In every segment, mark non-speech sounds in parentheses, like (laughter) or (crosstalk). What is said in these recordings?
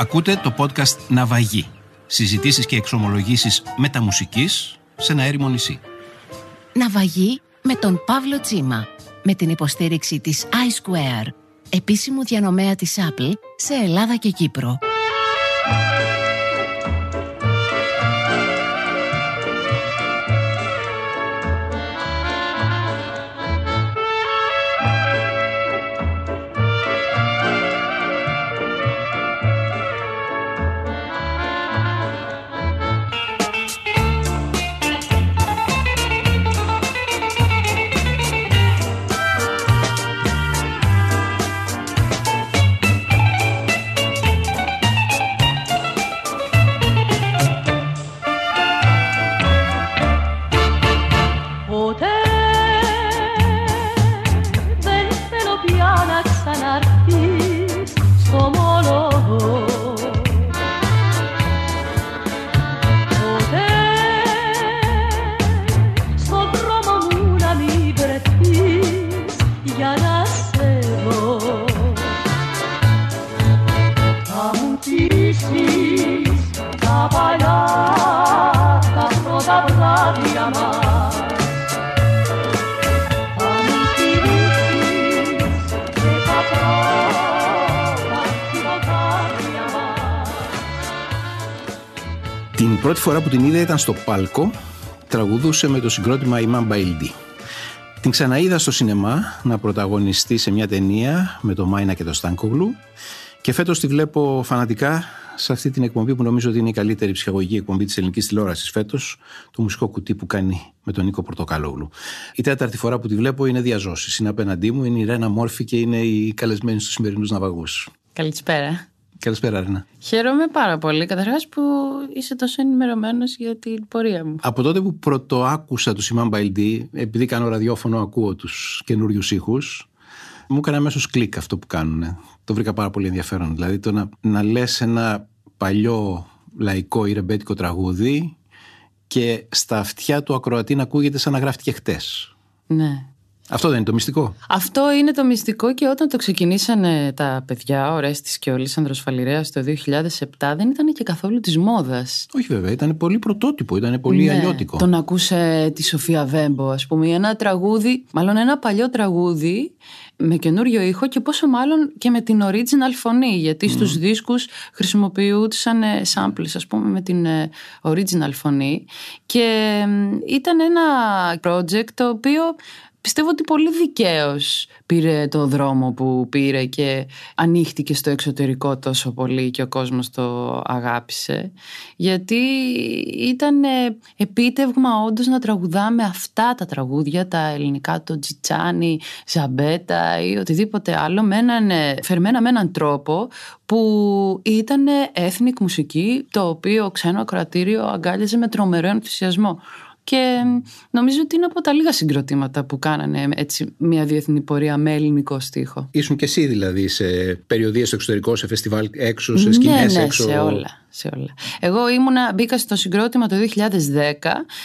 Ακούτε το podcast «Ναυαγή». Συζητήσεις και εξομολογήσεις μεταμουσικής σε ένα έρημο νησί. Ναυαγή με τον Παύλο Τσίμα. Με την υποστήριξη της iSquare, επίσημου διανομέα της Apple σε Ελλάδα και Κύπρο. Φορά που την είδα ήταν στο Πάλκο, τραγουδούσε με το συγκρότημα Imam Baildi. Την ξαναείδα στο σινεμά να πρωταγωνιστεί σε μια ταινία με το Μάινα και το Στάνκογλου και φέτος τη βλέπω φανατικά σε αυτή την εκπομπή που νομίζω ότι είναι η καλύτερη ψυχαγωγική εκπομπή της ελληνικής τηλεόρασης φέτος, το μουσικό κουτί που κάνει με τον Νίκο Πορτοκαλόγλου. Η τέταρτη φορά που τη βλέπω είναι διαζώσεις. Είναι απέναντί μου, είναι η Ρένα Μόρφη και είναι η καλεσμένη στους σημερινούς ναυαγούς. Καλησπέρα. Καλησπέρα Ρένα. Χαίρομαι πάρα πολύ. Καταρχάς που είσαι τόσο ενημερωμένος για την πορεία μου. Από τότε που πρωτοάκουσα τους Imam Baildi, επειδή κάνω ραδιόφωνο, ακούω τους καινούριους ήχους, μου έκανε αμέσως κλικ αυτό που κάνουν. Το βρήκα πάρα πολύ ενδιαφέρον. Δηλαδή το να, να λες ένα παλιό λαϊκό ή ρεμπέτικο τραγούδι και στα αυτιά του ακροατή να ακούγεται σαν να γράφτηκε χτες. Ναι. Αυτό δεν είναι το μυστικό. Αυτό είναι το μυστικό και όταν το ξεκινήσανε τα παιδιά, ο Ρέστης και ο Λίσανδρος Φαλιρέας το 2007, δεν ήταν και καθόλου της μόδας. Όχι βέβαια, ήταν πολύ πρωτότυπο, ήταν πολύ Ναι, αλλιώτικο. Τον ακούσε τη Σοφία Βέμπο, ας πούμε, ένα τραγούδι, μάλλον ένα παλιό τραγούδι με καινούριο ήχο και πόσο μάλλον και με την original φωνή, γιατί στους δίσκους χρησιμοποιούσαν ε, samples, ας πούμε, με την ε, original φωνή και μ, ήταν ένα project το οποίο πιστεύω ότι πολύ δικαίως πήρε το δρόμο που πήρε και ανοίχτηκε στο εξωτερικό τόσο πολύ και ο κόσμος το αγάπησε γιατί ήταν ε, επίτευγμα όντως να τραγουδάμε αυτά τα τραγούδια τα ελληνικά, το Τζιτσάνι, Ζαμπέτα ή οτιδήποτε άλλο με έναν, ε, φερμένα με έναν τρόπο που ήταν ethnic μουσική το οποίο ξένο ακροατήριο αγκάλιαζε με τρομερό ενθουσιασμό. Και νομίζω ότι είναι από τα λίγα συγκροτήματα που κάνανε έτσι μια διεθνή πορεία με ελληνικό στίχο. Ήσουν και εσύ δηλαδή σε περιοδίες στο εξωτερικό, σε φεστιβάλ έξω, σε σκηνές ναι, ναι, έξω. σε όλα. Σε όλα. Εγώ ήμουνα, μπήκα στο συγκρότημα το 2010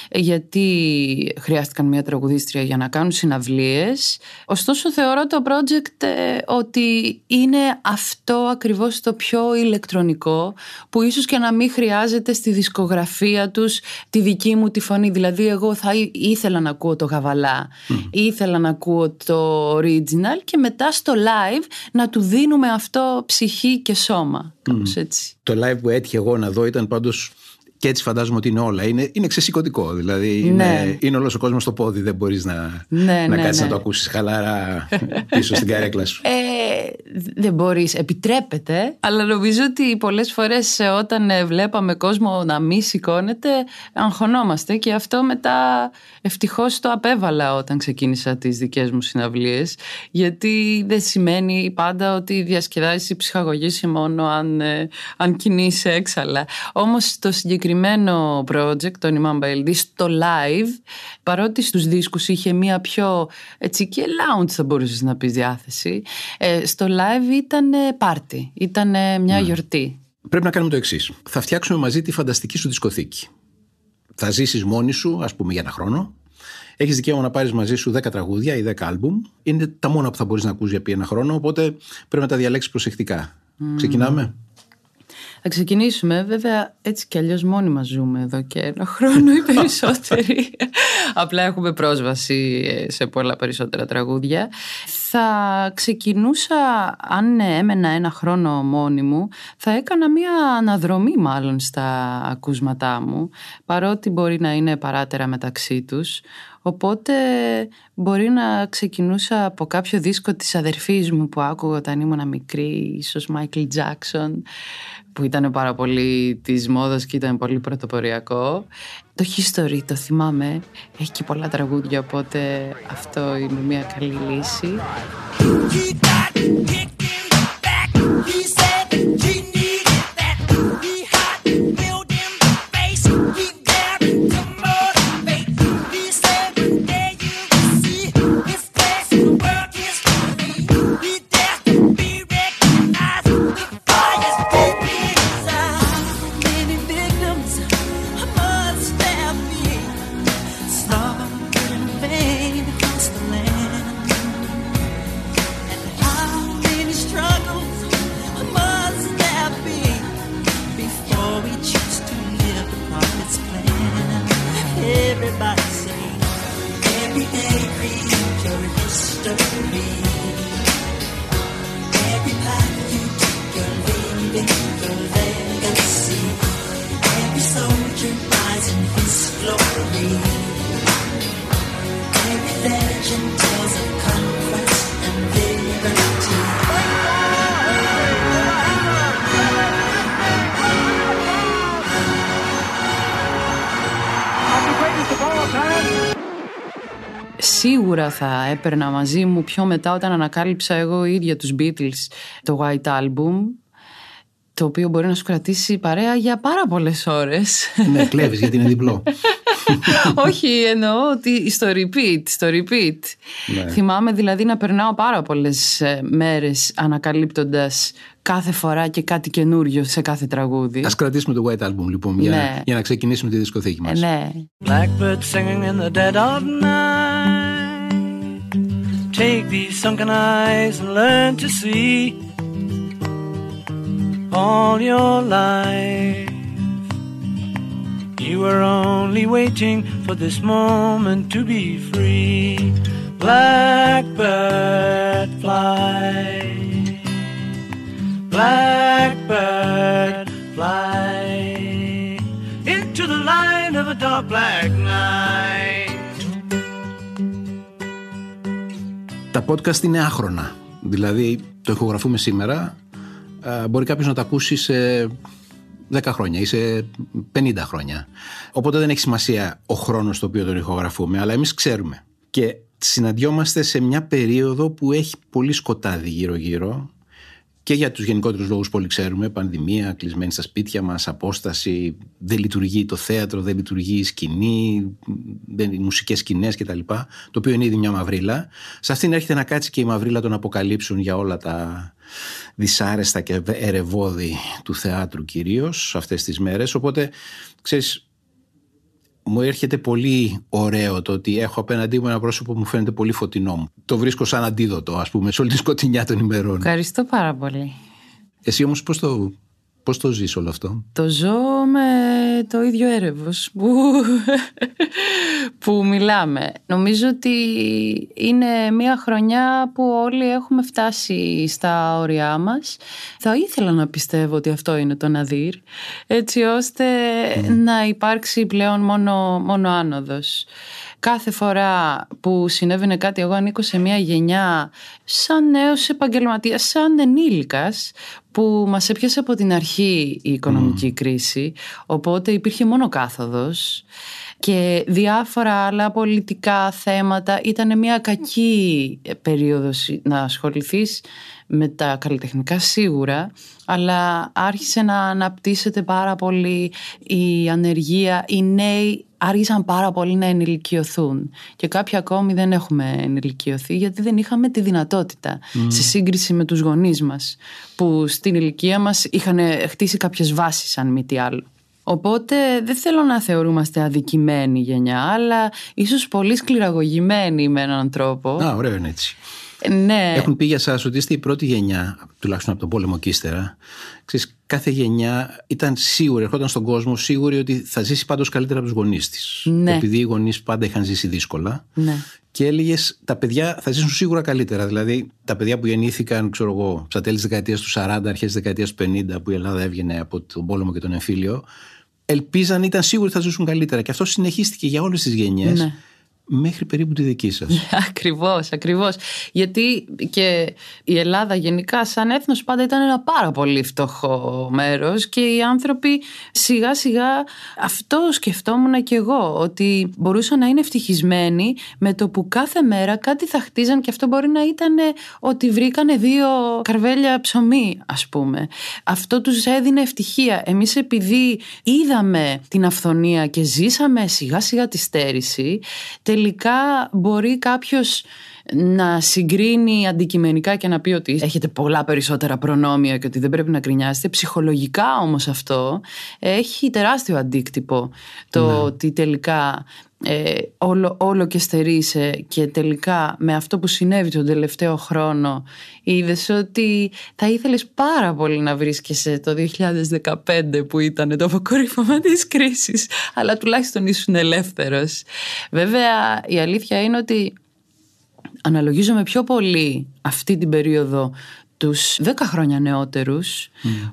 ε, γιατί χρειάστηκαν μια τραγουδίστρια για να κάνουν συναυλίες. Ωστόσο θεωρώ το project ε, ότι είναι αυτό ακριβώς το πιο ηλεκτρονικό που ίσως και να μην χρειάζεται στη δισκογραφία τους τη δική μου τη φωνή. Δηλαδή εγώ θα ή- ήθελα να ακούω το γαβαλά, ήθελα να ακούω το original και μετά στο live να του δίνουμε αυτό ψυχή και σώμα. Κάπως έτσι. Το live που έτυχε εγώ να δω ήταν πάντως και έτσι φαντάζομαι ότι είναι όλα. Είναι, είναι ξεσηκωτικό. Δηλαδή είναι, Ναι. είναι όλος ο κόσμος στο πόδι. Δεν μπορείς να, Ναι, να ναι, κάτσεις ναι. να το ακούσεις χαλάρα πίσω στην καρέκλα σου. Ε, δεν μπορείς, επιτρέπεται, αλλά νομίζω ότι πολλές φορές ε, όταν ε, βλέπαμε κόσμο να μη σηκώνεται, αγχωνόμαστε και αυτό μετά ευτυχώς το απέβαλα όταν ξεκίνησα τις δικές μου συναυλίες, γιατί δεν σημαίνει πάντα ότι διασκεδάζεις ή ψυχαγωγήσει μόνο αν, ε, αν κινείσαι έξαλα. Όμως το συγκεκριμένο project, το Imam Baildi, στο live, παρότι στους δίσκους είχε μία πιο έτσι και lounge θα μπορούσες να πεις διάθεση, ε, στο live ήταν πάρτι, ήταν μια γιορτή. Πρέπει να κάνουμε το εξής. Θα φτιάξουμε μαζί τη φανταστική σου δισκοθήκη. Θα ζήσεις μόνη σου, ας πούμε, για ένα χρόνο. Έχεις δικαίωμα να πάρεις μαζί σου 10 τραγούδια ή 10 άλμπουμ. Είναι τα μόνα που θα μπορείς να ακούσει για ένα χρόνο, οπότε πρέπει να τα διαλέξεις προσεκτικά. Ξεκινάμε; Θα ξεκινήσουμε. Βέβαια, έτσι κι αλλιώς μόνοι μας ζούμε εδώ και ένα χρόνο ή περισσότεροι. (laughs) Απλά έχουμε πρόσβαση σε πολλά περισσότερα τραγούδια. Θα ξεκινούσα, αν έμενα ένα χρόνο μόνη μου, θα έκανα μία αναδρομή μάλλον στα ακούσματά μου, παρότι μπορεί να είναι παράτερα μεταξύ τους. Οπότε μπορεί να ξεκινούσα από κάποιο δίσκο της αδερφής μου που άκουγα όταν ήμουν μικρή, ίσως Michael Jackson, που ήταν πάρα πολύ της μόδας και ήταν πολύ πρωτοποριακό. Το History το θυμάμαι, έχει και πολλά τραγούδια, οπότε αυτό είναι μια καλή λύση. Σίγουρα θα έπαιρνα μαζί μου πιο μετά όταν ανακάλυψα εγώ ίδια τους Beatles το White Album το οποίο μπορεί να σου κρατήσει παρέα για πάρα πολλές ώρες. Ναι, κλέβεις γιατί είναι διπλό. (laughs) Όχι, εννοώ ότι στο repeat, στο repeat. Ναι. Θυμάμαι δηλαδή να περνάω πάρα πολλές ε, μέρες ανακαλύπτοντας κάθε φορά και κάτι καινούριο σε κάθε τραγούδι. Ας κρατήσουμε το White Album λοιπόν για, ναι. για να ξεκινήσουμε τη δισκοθήκη μας. Ε, ναι. Blackbird singing in the dead of night Take these sunken eyes and learn to see All your life You were only waiting for this moment to be free. Blackbird fly. Blackbird fly into the light of a dark black night. Τα podcast είναι άχρονα. Δηλαδή το ηχογραφούμε σήμερα. Μπορεί κάποιος να τα ακούσει σε 10 χρόνια ή σε 50 χρόνια. Οπότε δεν έχει σημασία ο χρόνος στο οποίο τον ηχογραφούμε, αλλά εμείς ξέρουμε. Και συναντιόμαστε σε μια περίοδο που έχει πολύ σκοτάδι γύρω-γύρω και για τους γενικότερους λόγους που όλοι ξέρουμε, πανδημία, κλεισμένη στα σπίτια μας, απόσταση, δεν λειτουργεί το θέατρο, δεν λειτουργεί η σκηνή, δεν, οι μουσικές σκηνές κτλ. Το οποίο είναι ήδη μια μαυρίλα. Σε αυτήν έρχεται να κάτσει και η μαυρίλα τον αποκαλύψουν για όλα τα δυσάρεστα και ερευόδη του θεάτρου κυρίως αυτές τις μέρες. Οπότε, ξέρεις, μου έρχεται πολύ ωραίο το ότι έχω απέναντί μου ένα πρόσωπο που μου φαίνεται πολύ φωτεινό μου. Το βρίσκω σαν αντίδοτο, ας πούμε, σε όλη τη σκοτεινιά των ημερών. Ευχαριστώ πάρα πολύ. Εσύ όμως πώς το, πώς το ζεις όλο αυτό; Το ζω με το ίδιο έρευος που, (laughs) που μιλάμε. Νομίζω ότι είναι μια χρονιά που όλοι έχουμε φτάσει στα όρια μας. Θα ήθελα να πιστεύω ότι αυτό είναι το Ναδύρ, έτσι ώστε να υπάρξει πλέον μόνο, μόνο άνοδος κάθε φορά που συνέβαινε κάτι εγώ ανήκω σε μια γενιά σαν νέος επαγγελματίας, σαν ενήλικας που μας έπιασε από την αρχή η οικονομική κρίση. Οπότε υπήρχε μόνο κάθοδος και διάφορα άλλα πολιτικά θέματα. Ήταν μια κακή περίοδος να ασχοληθείς με τα καλλιτεχνικά σίγουρα αλλά άρχισε να αναπτύσσεται πάρα πολύ η ανεργία, οι νέοι άρχισαν πάρα πολύ να ενηλικιωθούν και κάποιοι ακόμη δεν έχουμε ενηλικιωθεί γιατί δεν είχαμε τη δυνατότητα σε σύγκριση με τους γονείς μας που στην ηλικία μας είχαν χτίσει κάποιες βάσεις αν μη τι άλλο. Οπότε δεν θέλω να θεωρούμαστε αδικημένοι γενιά αλλά ίσως πολύ σκληραγωγημένοι με έναν τρόπο. Α, ωραίο είναι έτσι. Ναι. Έχουν πει για σας ότι είστε η πρώτη γενιά, τουλάχιστον από τον πόλεμο και ύστερα. Ξέρεις, κάθε γενιά ήταν σίγουρη, ερχόταν στον κόσμο σίγουρη ότι θα ζήσει πάντως καλύτερα από τους γονείς της. Ναι. Επειδή οι γονείς πάντα είχαν ζήσει δύσκολα. ναι. Και έλεγες τα παιδιά θα ζήσουν σίγουρα καλύτερα. Δηλαδή τα παιδιά που γεννήθηκαν, ξέρω εγώ, στα τέλη της δεκαετίας του 40, αρχές της δεκαετίας του 50, που η Ελλάδα έβγαινε από τον πόλεμο και τον εμφύλιο, ελπίζαν, ήταν σίγουροι ότι θα ζήσουν καλύτερα. Και αυτό συνεχίστηκε για όλες τις γενιές Ναι. Μέχρι περίπου τη δική σας. Ακριβώς, ακριβώς. Γιατί και η Ελλάδα γενικά σαν έθνος πάντα ήταν ένα πάρα πολύ φτωχό μέρος και οι άνθρωποι σιγά σιγά αυτό σκεφτόμουν και εγώ ότι μπορούσαν να είναι ευτυχισμένοι με το που κάθε μέρα κάτι θα χτίζαν και αυτό μπορεί να ήταν ότι βρήκανε δύο καρβέλια ψωμί ας πούμε. Αυτό τους έδινε ευτυχία. Εμείς επειδή είδαμε την αυθονία και ζήσαμε σιγά σιγά τη στέρηση τελικά μπορεί κάποιος να συγκρίνει αντικειμενικά και να πει ότι έχετε πολλά περισσότερα προνόμια και ότι δεν πρέπει να γκρινιάσετε. Ψυχολογικά όμως αυτό έχει τεράστιο αντίκτυπο το ότι τελικά ε, όλο, όλο και στερείσαι και τελικά με αυτό που συνέβη τον τελευταίο χρόνο είδες ότι θα ήθελες πάρα πολύ να βρίσκεσαι το 2015 που ήταν το αποκορύφωμα της κρίσης αλλά τουλάχιστον ήσουν ελεύθερος. Βέβαια η αλήθεια είναι ότι αναλογίζομαι πιο πολύ αυτή την περίοδο τους 10 χρόνια νεότερους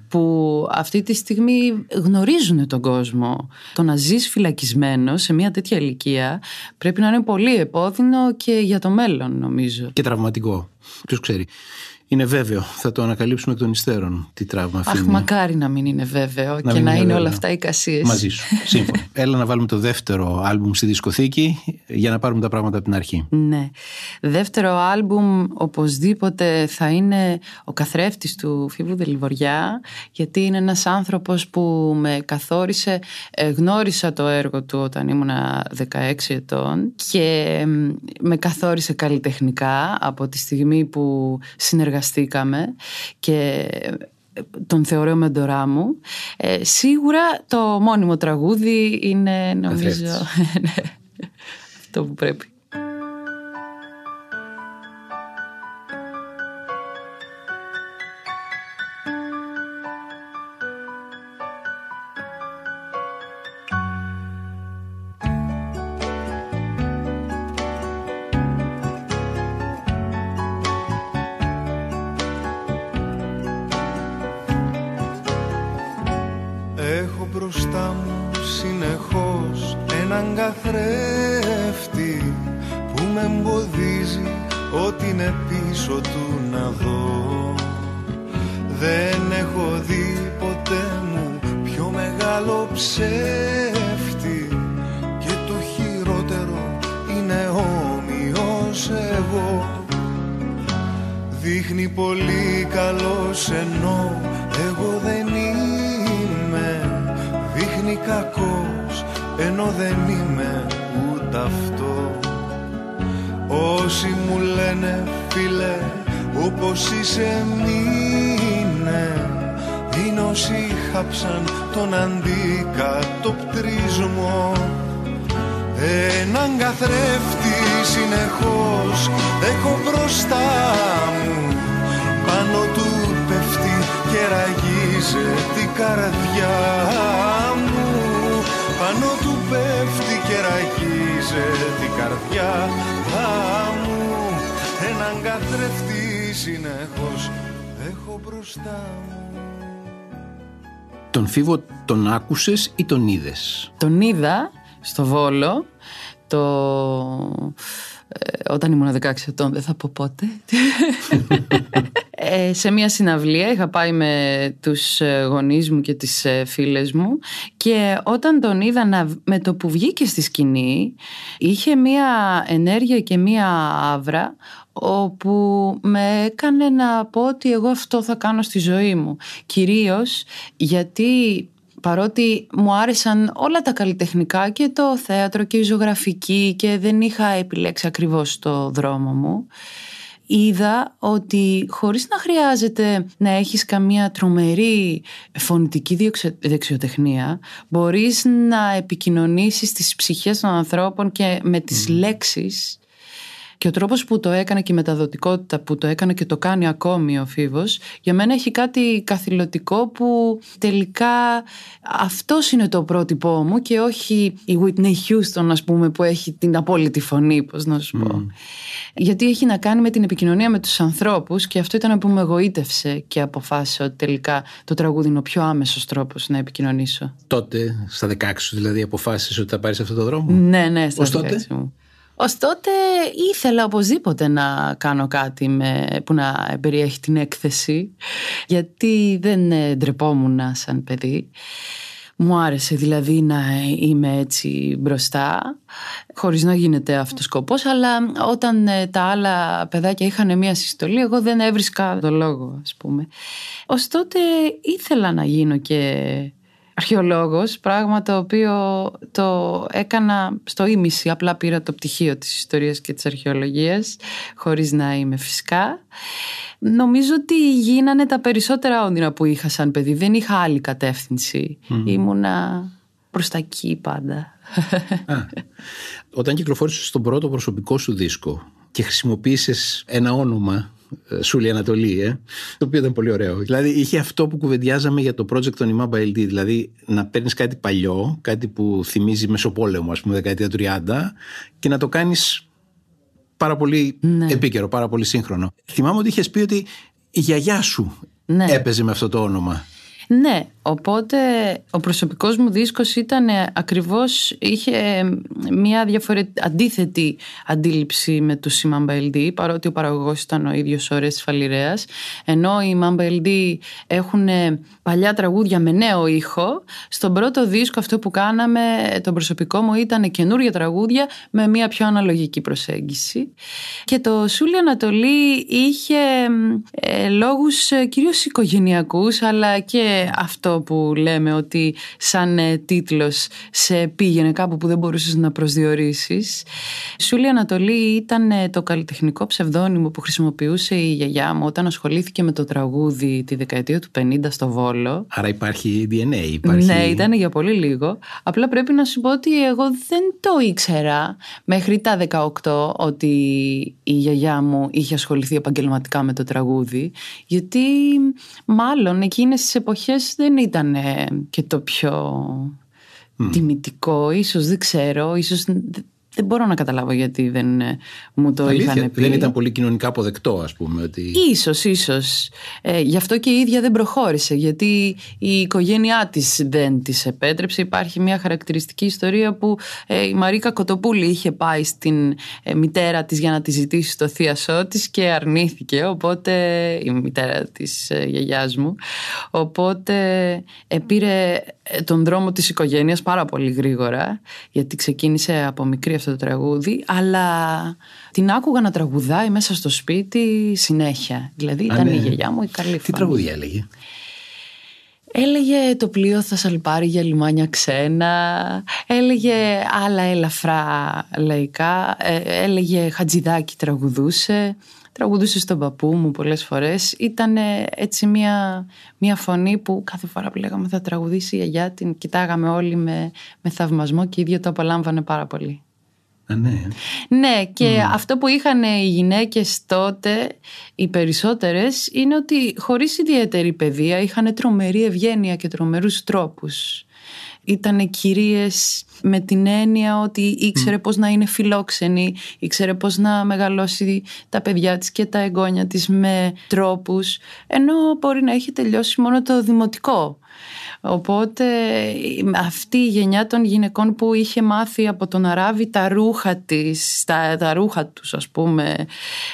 που αυτή τη στιγμή γνωρίζουν τον κόσμο. Το να ζεις φυλακισμένος σε μια τέτοια ηλικία πρέπει να είναι πολύ επώδυνο και για το μέλλον νομίζω. Και τραυματικό. Ποιος ξέρει. Είναι βέβαιο. Θα το ανακαλύψουμε εκ των υστέρων τι τραύμα Αχ, αφήνει. μακάρι να μην είναι βέβαιο και μην να είναι είναι βέβαιο. όλα αυτά εικασίες. Μαζί σου. (laughs) Σύμφωνα. Έλα να βάλουμε το δεύτερο άλμπουμ στη δισκοθήκη για να πάρουμε τα πράγματα από την αρχή. Ναι. Δεύτερο άλμπουμ οπωσδήποτε θα είναι ο καθρέφτης του Φίβου Δελιβοριά γιατί είναι ένας άνθρωπος που με καθόρισε, ε, γνώρισα το έργο του όταν ήμουνα 16 ετών και μ, με καθόρισε καλλιτεχνικά από τη στιγμή που συνεργαστήκαμε και τον θεωρώ μεντορά μου. Ε, σίγουρα το μόνιμο τραγούδι είναι νομίζω (laughs) ναι, αυτό που πρέπει. Είναι όσοι χάψαν τον αντικατοπτρισμό Έναν καθρέφτη συνεχώς έχω μπροστά μου. Πάνω του πέφτει και ραγίζει την καρδιά μου. Πάνω του πέφτει και ραγίζει την καρδιά μου. Έναν καθρέφτη συνεχώς έχω μπροστά μου Τον Φίβο τον άκουσες ή τον είδες; Τον είδα στο Βόλο το... ε, όταν ήμουν 16 ετών, δεν θα πω πότε. Ε, σε μια συναυλία είχα πάει με τους ε, γονείς μου και τις ε, φίλες μου και όταν τον είδα να, με το που βγήκε στη σκηνή είχε μια ενέργεια και μια άβρα όπου με έκανε να πω ότι εγώ αυτό θα κάνω στη ζωή μου. Κυρίως γιατί παρότι μου άρεσαν όλα τα καλλιτεχνικά και το θέατρο και η ζωγραφική και δεν είχα επιλέξει ακριβώς το δρόμο μου είδα ότι χωρίς να χρειάζεται να έχεις καμία τρομερή φωνητική διοξε- δεξιοτεχνία μπορείς να επικοινωνήσεις τις ψυχές των ανθρώπων και με τις λέξεις Και ο τρόπος που το έκανε και η μεταδοτικότητα που το έκανε και το κάνει ακόμη ο Φίβος, για μένα έχει κάτι καθηλωτικό που τελικά αυτός είναι το πρότυπό μου και όχι η Whitney Houston ας πούμε που έχει την απόλυτη φωνή, πώς να σου πω. Γιατί έχει να κάνει με την επικοινωνία με τους ανθρώπους και αυτό ήταν που με εγωίτευσε και αποφάσισα ότι τελικά το τραγούδι είναι ο πιο άμεσος τρόπος να επικοινωνήσω. Τότε, στα 16 σου δηλαδή, αποφάσισες ότι θα πάρεις αυτό το δρόμο; Ναι, ναι, στα Ως τότε; 16 μου. Ως τότε ήθελα οπωσδήποτε να κάνω κάτι με, που να περιέχει την έκθεση γιατί δεν ε, ντρεπόμουν σαν παιδί. Μου άρεσε δηλαδή να είμαι έτσι μπροστά χωρίς να γίνεται αυτός σκοπός αλλά όταν ε, τα άλλα παιδάκια είχαν μία συστολή εγώ δεν έβρισκα το λόγο ας πούμε. Ως τότε ήθελα να γίνω και αρχαιολόγος, πράγμα το οποίο το έκανα στο ίμιση, απλά πήρα το πτυχίο της ιστορίας και της αρχαιολογίας, χωρίς να είμαι φυσικά. Νομίζω ότι γίνανε τα περισσότερα όνειρα που είχα σαν παιδί, δεν είχα άλλη κατεύθυνση. Ήμουνα προς τα εκεί πάντα. Α, όταν κυκλοφόρησες τον πρώτο προσωπικό σου δίσκο και χρησιμοποίησες ένα όνομα ε, Σούλη Ανατολή, ε, το οποίο ήταν πολύ ωραίο. Δηλαδή είχε αυτό που κουβεντιάζαμε για το project των Imamba LD, δηλαδή να παίρνεις κάτι παλιό, κάτι που θυμίζει Μεσοπόλεμο, ας πούμε, δεκαετία 30, και να το κάνεις πάρα πολύ Ναι. επίκαιρο, πάρα πολύ σύγχρονο. Θυμάμαι ότι είχες πει ότι η γιαγιά σου Ναι. έπαιζε με αυτό το όνομα. Ναι, οπότε ο προσωπικός μου δίσκος ήταν ε, ακριβώς, είχε ε, μια διαφορετική, αντίθετη αντίληψη με του Mamba LD, παρότι ο παραγωγός ήταν ο ίδιος ο Ρες Φαλιρέας, ενώ οι Mamba LD έχουν ε, παλιά τραγούδια με νέο ήχο, στον πρώτο δίσκο αυτό που κάναμε, το προσωπικό μου ήταν καινούργια τραγούδια με μια πιο αναλογική προσέγγιση. Και το Σούλη Ανατολή είχε ε, λόγους ε, κυρίως οικογενειακούς, αλλά και αυτό που λέμε ότι σαν ε, τίτλος σε πήγαινε κάπου που δεν μπορούσες να προσδιορίσεις. Σούλη Ανατολή ήταν ε, το καλλιτεχνικό ψευδόνυμο που χρησιμοποιούσε η γιαγιά μου όταν ασχολήθηκε με το τραγούδι τη δεκαετία του 50 στο Βόλο. Άρα υπάρχει DNA, υπάρχει... Ναι, ήταν για πολύ λίγο. Απλά πρέπει να σου πω ότι εγώ δεν το ήξερα μέχρι τα 18 ότι η γιαγιά μου είχε ασχοληθεί επαγγελματικά με το τραγούδι. Γιατί μάλλον εκείνες τις εποχές δεν ήταν ε, και το πιο τιμητικό. Ίσως δεν ξέρω, ίσως δεν- δεν μπορώ να καταλάβω γιατί δεν ε, μου το Αλήθεια, είχαν πει. δεν ήταν πολύ κοινωνικά αποδεκτό, ας πούμε. Ότι... Ίσως, ίσως. Ε, γι' αυτό και η ίδια δεν προχώρησε, γιατί η οικογένειά της δεν της επέτρεψε. Υπάρχει μια χαρακτηριστική ιστορία που ε, η Μαρίκα Κοτοπούλη είχε πάει στην ε, μητέρα της για να τη ζητήσει το θείασό της και αρνήθηκε, οπότε η μητέρα της ε, γιαγιάς μου. Οπότε ε, πήρε ε, τον δρόμο της οικογένειας πάρα πολύ γρήγορα, γιατί ξεκίνησε από μικρή αυτό το τραγούδι, αλλά την άκουγα να τραγουδάει μέσα στο σπίτι συνέχεια. Δηλαδή Α, ήταν ναι. η γιαγιά μου η καλή Τι φωνή. τραγούδια έλεγε; Έλεγε το πλοίο θα σαλπάρει για λιμάνια ξένα, έλεγε άλλα ελαφρά λαϊκά, ε, έλεγε χατζηδάκι τραγουδούσε, τραγουδούσε στον παππού μου πολλές φορές. Ήταν έτσι μια, μια φωνή που κάθε φορά που λέγαμε θα τραγουδήσει η γιαγιά την κοιτάγαμε όλοι με, με θαυμασμό και η ίδια το απολάμβανε πάρα πολύ. Α, ναι. Ναι, και αυτό που είχαν οι γυναίκες τότε, οι περισσότερες, είναι ότι χωρίς ιδιαίτερη παιδεία είχαν τρομερή ευγένεια και τρομερούς τρόπους. Ήτανε κυρίες με την έννοια ότι ήξερε πώς να είναι φιλόξενη, ήξερε πώς να μεγαλώσει τα παιδιά της και τα εγγόνια της με τρόπους, ενώ μπορεί να έχει τελειώσει μόνο το δημοτικό. Οπότε αυτή η γενιά των γυναικών που είχε μάθει από τον Αράβη τα ρούχα της, τα, τα ρούχα τους ας πούμε,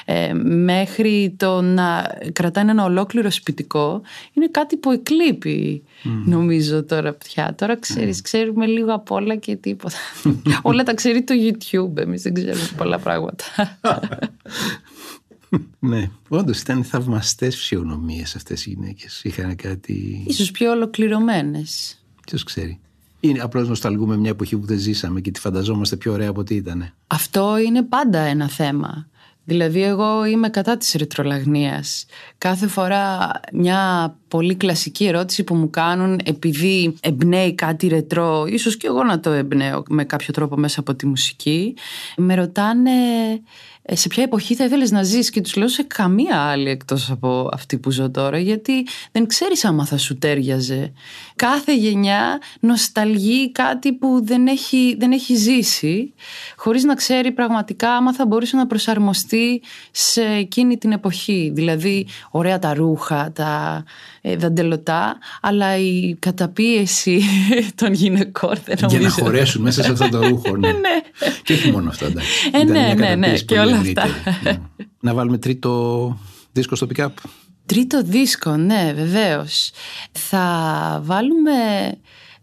ε, μέχρι το να κρατάνε ένα ολόκληρο σπιτικό, είναι κάτι που εκλείπει νομίζω τώρα πια. Τώρα ξέρεις, ξέρουμε λίγο απ' όλα και τίποτα. (laughs) όλα τα ξέρει το YouTube, εμείς δεν ξέρουμε πολλά πράγματα. (laughs) (laughs) ναι. Όντως ήταν θαυμαστές φυσιογνωμίε αυτές οι γυναίκες. Είχαν κάτι. Ίσως πιο ολοκληρωμένες. Ποιος ξέρει. Είναι απλώς νοσταλγούμε μια εποχή που δεν ζήσαμε και τη φανταζόμαστε πιο ωραία από ό,τι ήταν. Αυτό είναι πάντα ένα θέμα. Δηλαδή εγώ είμαι κατά της ρητρολαγνίας. Κάθε φορά μια πολύ κλασική ερώτηση που μου κάνουν επειδή εμπνέει κάτι ρετρό, ίσως και εγώ να το εμπνέω με κάποιο τρόπο μέσα από τη μουσική, με ρωτάνε «Ε, σε ποια εποχή θα ήθελες να ζεις; Και τους λέω σε καμία άλλη εκτός από αυτή που ζω τώρα γιατί δεν ξέρεις άμα θα σου τέριαζε. Κάθε γενιά νοσταλγεί κάτι που δεν έχει, δεν έχει ζήσει χωρίς να ξέρει πραγματικά άμα θα μπορούσε να προσαρμοστεί σε εκείνη την εποχή. Δηλαδή ωραία τα ρούχα, τα ε, δαντελωτά αλλά η καταπίεση (laughs) των γυναικών δεν νομίζω. Για να χωρέσουν μέσα σε αυτό το ρούχο. Ναι. Και όχι μόνο αυτό. εντάξει. Ε, Ήταν ναι, μια ναι, ναι, καταπίεση και πολύ όλα ευρύτερη. αυτά. Ναι. Να βάλουμε τρίτο δίσκο στο pick-up. Τρίτο δίσκο, ναι, βεβαίως. Θα βάλουμε...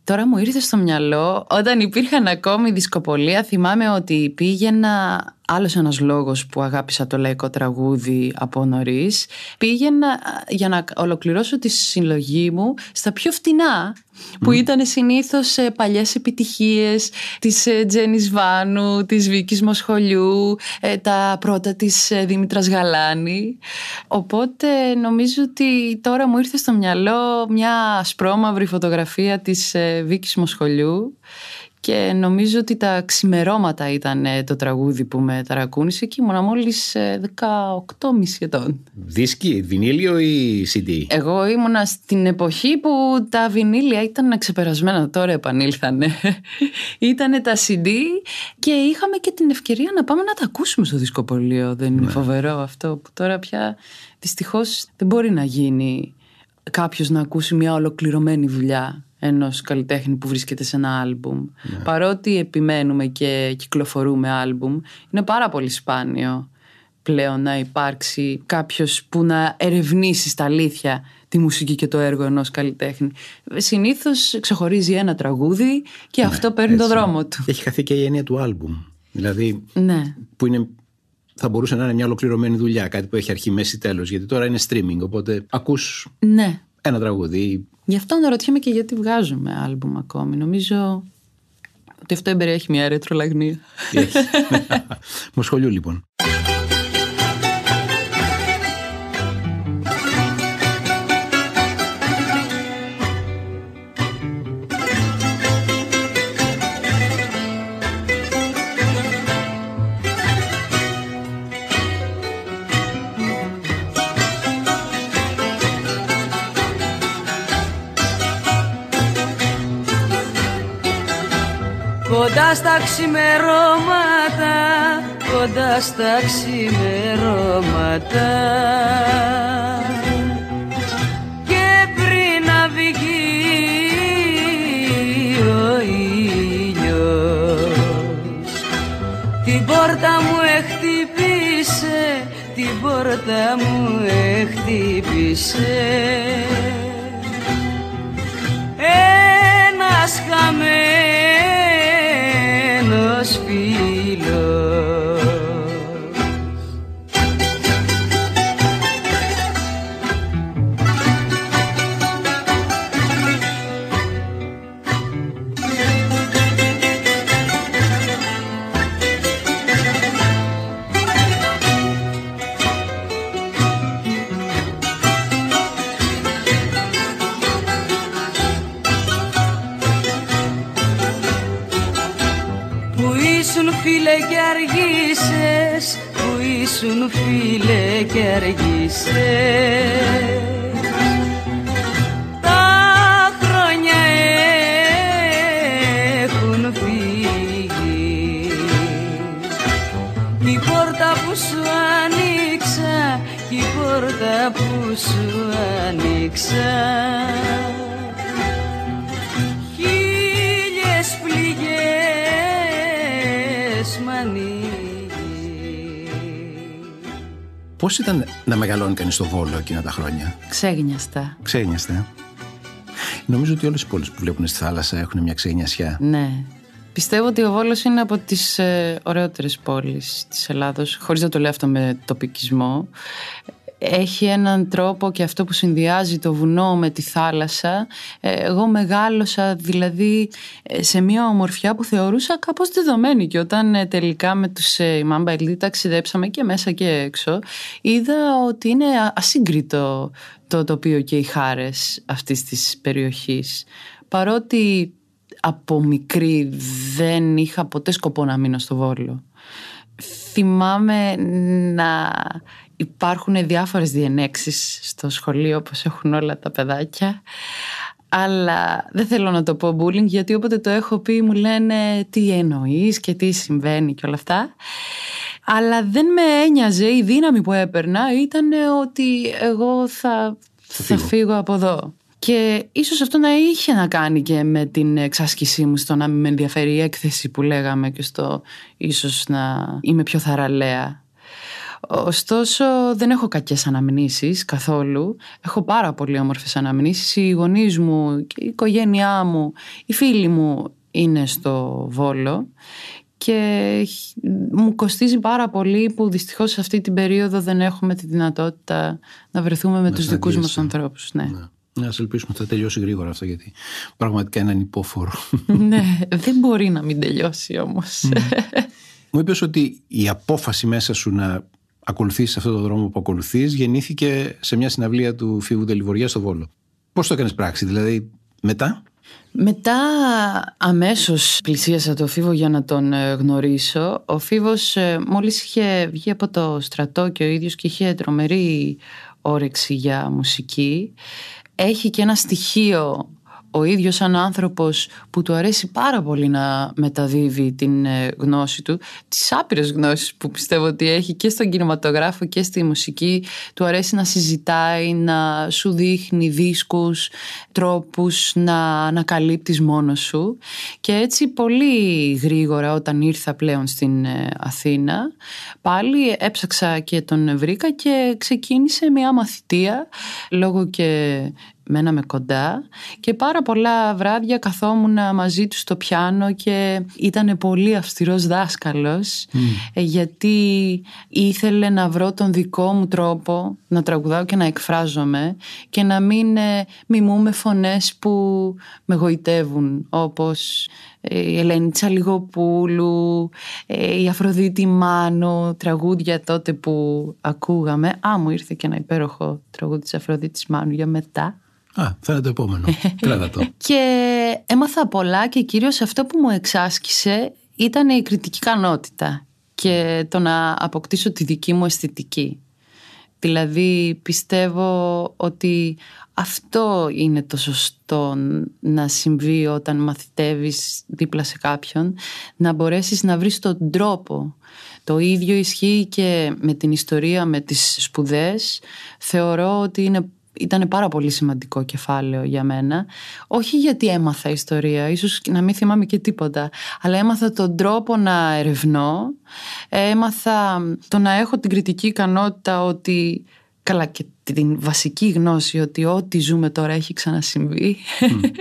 Τώρα μου ήρθε στο μυαλό, όταν υπήρχαν ακόμη δισκοπολία, θυμάμαι ότι πήγαινα, άλλος ένας λόγος που αγάπησα το λαϊκό τραγούδι από νωρίς, πήγαινα α, για να ολοκληρώσω τη συλλογή μου στα πιο φτηνά, που ήταν συνήθως ε, παλιές επιτυχίες της ε, Τζένις Βάνου, της Βίκης Μοσχολιού, ε, τα πρώτα της ε, Δήμητρας Γαλάνη. Οπότε νομίζω ότι τώρα μου ήρθε στο μυαλό μια ασπρόμαυρη φωτογραφία της ε, Βίκης Μοσχολιού και νομίζω ότι τα ξημερώματα ήταν ε, το τραγούδι που με ταρακούνησε και ήμουνα μόλις ε, 18,5 ετών. Δίσκι, βινίλιο ή CD. Εγώ ήμουνα στην εποχή που τα βινίλια ήταν ξεπερασμένα, τώρα επανήλθανε. (laughs) Ήτανε τα CD και είχαμε και την ευκαιρία να πάμε να τα ακούσουμε στο δισκοπολείο. Δεν είναι φοβερό αυτό που τώρα πια δυστυχώς δεν μπορεί να γίνει κάποιος να ακούσει μια ολοκληρωμένη δουλειά ενός καλλιτέχνη που βρίσκεται σε ένα άλμπουμ. Παρότι επιμένουμε και κυκλοφορούμε άλμπουμ, είναι πάρα πολύ σπάνιο πλέον να υπάρξει κάποιος που να ερευνήσει στα αλήθεια τη μουσική και το έργο ενός καλλιτέχνη. Συνήθως ξεχωρίζει ένα τραγούδι και αυτό παίρνει το έτσι. δρόμο του. Έχει χαθεί και η έννοια του άλμπουμ. Δηλαδή Ναι. που είναι, θα μπορούσε να είναι μια ολοκληρωμένη δουλειά, κάτι που έχει αρχή, μέση, τέλος. Γιατί τώρα είναι streaming, οπότε ακούς Ναι. ένα τραγούδι. Γι' αυτό αναρωτιέμαι και γιατί βγάζουμε άλμπουμ ακόμη. Νομίζω ότι αυτό εμπεριέχει μια ρετρολαγνία. Τι έχει. (laughs) Μοσχολιού λοιπόν. Κοντά στα ξημερώματα, κοντά στα ξημερώματα. Και πριν να βγει ο ήλιος Την πόρτα μου εχτύπησε, την πόρτα μου εχτύπησε ένας χαμένος ήσουν φίλε και αργήσες. Τα χρόνια έχουν φύγει. Κι η πόρτα που σου άνοιξα Κι η πόρτα που σου άνοιξα Πώς ήταν να μεγαλώνει κανείς στο Βόλο εκείνα τα χρόνια; Ξέγνιαστα. Ξένιαστε. ε; Νομίζω ότι όλες οι πόλεις που βλέπουν στη θάλασσα έχουν μια ξενιασιά. Ναι. Πιστεύω ότι ο Βόλος είναι από τις ε, ωραιότερες πόλεις της Ελλάδος, χωρίς να το λέω αυτό με τοπικισμό. Έχει έναν τρόπο και αυτό που συνδυάζει το βουνό με τη θάλασσα. Ε, Εγώ μεγάλωσα δηλαδή ε, σε μια ομορφιά που θεωρούσα κάπως δεδομένη και όταν ε, τελικά με τους ε, Μάμπα Ελδί ταξιδέψαμε και μέσα και έξω είδα ότι είναι α- ασύγκριτο το τοπίο και οι χάρες αυτής της περιοχής. Παρότι από μικρή δεν είχα ποτέ σκοπό να μείνω στο Βόλο. Θυμάμαι να υπάρχουν διάφορες διενέξεις στο σχολείο όπως έχουν όλα τα παιδάκια αλλά δεν θέλω να το πω bullying γιατί όποτε το έχω πει μου λένε τι εννοείς και τι συμβαίνει και όλα αυτά αλλά δεν με ένοιαζε η δύναμη που έπαιρνα ήταν ότι εγώ θα, θα φύγω. φύγω από εδώ. Και ίσως αυτό να είχε να κάνει και με την εξάσκησή μου στο να μην με ενδιαφέρει η έκθεση που λέγαμε και στο ίσως να είμαι πιο θαραλέα. Ωστόσο δεν έχω κακές αναμνήσεις καθόλου. Έχω πάρα πολύ όμορφες αναμνήσεις. Οι γονείς μου, και η οικογένειά μου, οι φίλοι μου είναι στο Βόλο και χ- μου κοστίζει πάρα πολύ που δυστυχώς σε αυτή την περίοδο δεν έχουμε τη δυνατότητα να βρεθούμε με τους δικούς μας συναντήσετε. ανθρώπους. Ναι. Να ας ελπίσουμε ότι θα τελειώσει γρήγορα αυτό γιατί πραγματικά είναι ανυπόφορο. (laughs) ναι, δεν μπορεί να μην τελειώσει όμως. Μου είπες ότι η απόφαση μέσα σου να ακολουθήσεις αυτό το δρόμο που ακολουθείς γεννήθηκε σε μια συναυλία του Φίβου Τελιβοριά στο Βόλο. Πώς το έκανες πράξη, δηλαδή μετά; Μετά αμέσως πλησίασα το Φίβο για να τον ε, γνωρίσω. Ο Φίβος ε, μόλις είχε βγει από το στρατό και ο ίδιος και είχε τρομερή όρεξη για μουσική. Έχει και ένα στοιχείο ο ίδιος σαν άνθρωπος που του αρέσει πάρα πολύ να μεταδίδει την ε, γνώση του, τις άπειρες γνώσεις που πιστεύω ότι έχει και στον κινηματογράφο και στη μουσική, του αρέσει να συζητάει, να σου δείχνει δίσκους, τρόπους να ανακαλύπτεις μόνος σου. Και έτσι πολύ γρήγορα όταν ήρθα πλέον στην ε, Αθήνα πάλι έψαξα και τον βρήκα και ξεκίνησε μια μαθητεία λόγω και μέναμε κοντά και πάρα πολλά βράδια καθόμουν μαζί τους στο πιάνο και ήταν πολύ αυστηρός δάσκαλος ε, γιατί ήθελε να βρω τον δικό μου τρόπο να τραγουδάω και να εκφράζομαι και να μην ε, μιμούμε φωνές που με γοητεύουν όπως ε, η Ελένη Τσαλιγοπούλου, ε, η Αφροδίτη Μάνου, τραγούδια τότε που ακούγαμε. Α, μου ήρθε και ένα υπέροχο τραγούδι της Αφροδίτης Μάνου για μετά. Α, θα είναι το επόμενο. (laughs) Κράτα το. Και έμαθα πολλά και κυρίως αυτό που μου εξάσκησε ήταν η κριτική ικανότητα και το να αποκτήσω τη δική μου αισθητική. Δηλαδή πιστεύω ότι αυτό είναι το σωστό να συμβεί όταν μαθητεύεις δίπλα σε κάποιον, να μπορέσεις να βρεις τον τρόπο. Το ίδιο ισχύει και με την ιστορία, με τις σπουδές. Θεωρώ ότι είναι ήταν πάρα πολύ σημαντικό κεφάλαιο για μένα. Όχι γιατί έμαθα ιστορία, ίσως να μην θυμάμαι και τίποτα, αλλά έμαθα τον τρόπο να ερευνώ, έμαθα το να έχω την κριτική ικανότητα ότι, καλά και την βασική γνώση ότι ό,τι ζούμε τώρα έχει ξανασυμβεί,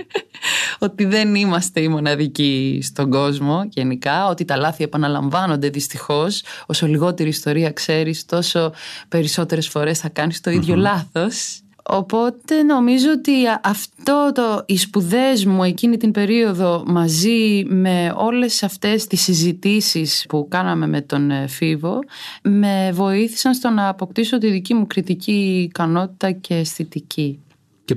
(laughs) ότι δεν είμαστε οι μοναδικοί στον κόσμο γενικά, ότι τα λάθη επαναλαμβάνονται δυστυχώς, όσο λιγότερη ιστορία ξέρεις τόσο περισσότερες φορές θα κάνεις το ίδιο λάθος. Οπότε νομίζω ότι αυτό το, οι σπουδές μου εκείνη την περίοδο μαζί με όλες αυτές τις συζητήσεις που κάναμε με τον ε, Φίβο με βοήθησαν στο να αποκτήσω τη δική μου κριτική ικανότητα και αισθητική. Και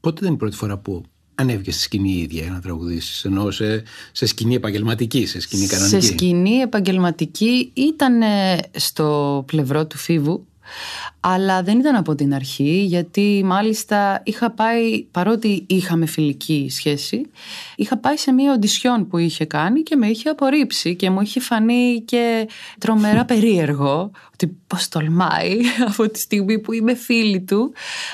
πότε ήταν η πρώτη φορά που ανέβηκες στη σκηνή η ίδια για να τραγουδήσεις, ενώ σε, σε σκηνή επαγγελματική, σε σκηνή κανονική; Σε σκηνή επαγγελματική ήταν ε, στο πλευρό του Φίβου αλλά δεν ήταν από την αρχή γιατί μάλιστα είχα πάει παρότι είχαμε φιλική σχέση είχα πάει σε μία οντισιόν που είχε κάνει και με είχε απορρίψει και μου είχε φανεί και τρομερά (laughs) περίεργο ότι πως τολμάει (laughs) από τη στιγμή που είμαι φίλη του.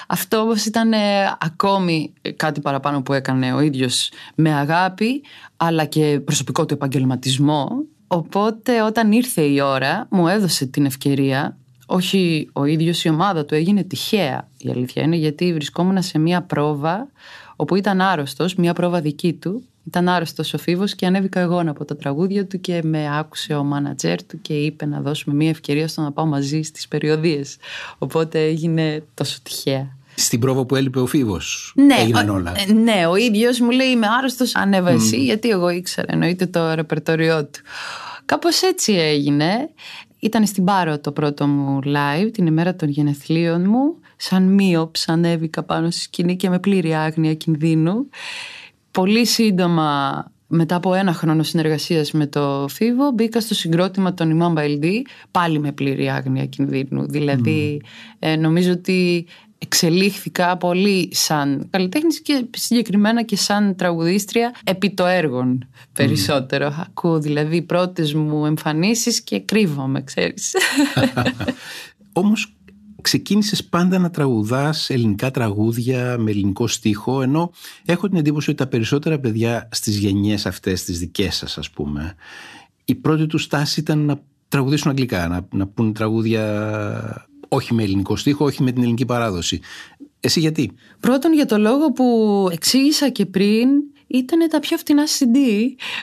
Αυτό όμως ήταν ε, ακόμη κάτι παραπάνω που έκανε ο ίδιος με αγάπη αλλά και προσωπικό του επαγγελματισμό. Οπότε όταν ήρθε η ώρα μου έδωσε την ευκαιρία όχι ο ίδιος η ομάδα του έγινε τυχαία η αλήθεια είναι γιατί βρισκόμουν σε μια πρόβα όπου ήταν άρρωστος, μια πρόβα δική του Ήταν άρρωστος ο Φίβος και ανέβηκα εγώ από τα τραγούδια του και με άκουσε ο μάνατζερ του και είπε να δώσουμε μια ευκαιρία στο να πάω μαζί στις περιοδίες. Οπότε έγινε τόσο τυχαία. Στην πρόβα που έλειπε ο Φίβος. Ναι, έγιναν ο, όλα. ε, ναι, ο ίδιος μου λέει Είμαι άρρωστος. Ανέβα εσύ, γιατί εγώ ήξερα. Εννοείται το ρεπερτοριό του. Κάπως έτσι έγινε. Ήταν στην Πάρο το πρώτο μου live την ημέρα των γενεθλίων μου. Σαν μείωψ ανέβηκα πάνω στη σκηνή και με πλήρη άγνοια κινδύνου. Πολύ σύντομα μετά από ένα χρόνο συνεργασίας με το Φίβο μπήκα στο συγκρότημα των Imam LD πάλι με πλήρη άγνοια κινδύνου. Δηλαδή ε, νομίζω ότι εξελίχθηκα πολύ σαν καλλιτέχνης και συγκεκριμένα και σαν τραγουδίστρια επί το έργων περισσότερο. Ακούω δηλαδή πρώτες μου εμφανίσεις και κρύβομαι, ξέρεις. (laughs) Όμως ξεκίνησες πάντα να τραγουδάς ελληνικά τραγούδια με ελληνικό στίχο ενώ έχω την εντύπωση ότι τα περισσότερα παιδιά στις γενιές αυτές τις δικές σας ας πούμε η πρώτη τους στάση ήταν να τραγουδήσουν αγγλικά, να, να πούν τραγούδια όχι με ελληνικό στίχο, όχι με την ελληνική παράδοση. Εσύ γιατί; Πρώτον για το λόγο που εξήγησα και πριν ήταν τα πιο φτηνά CD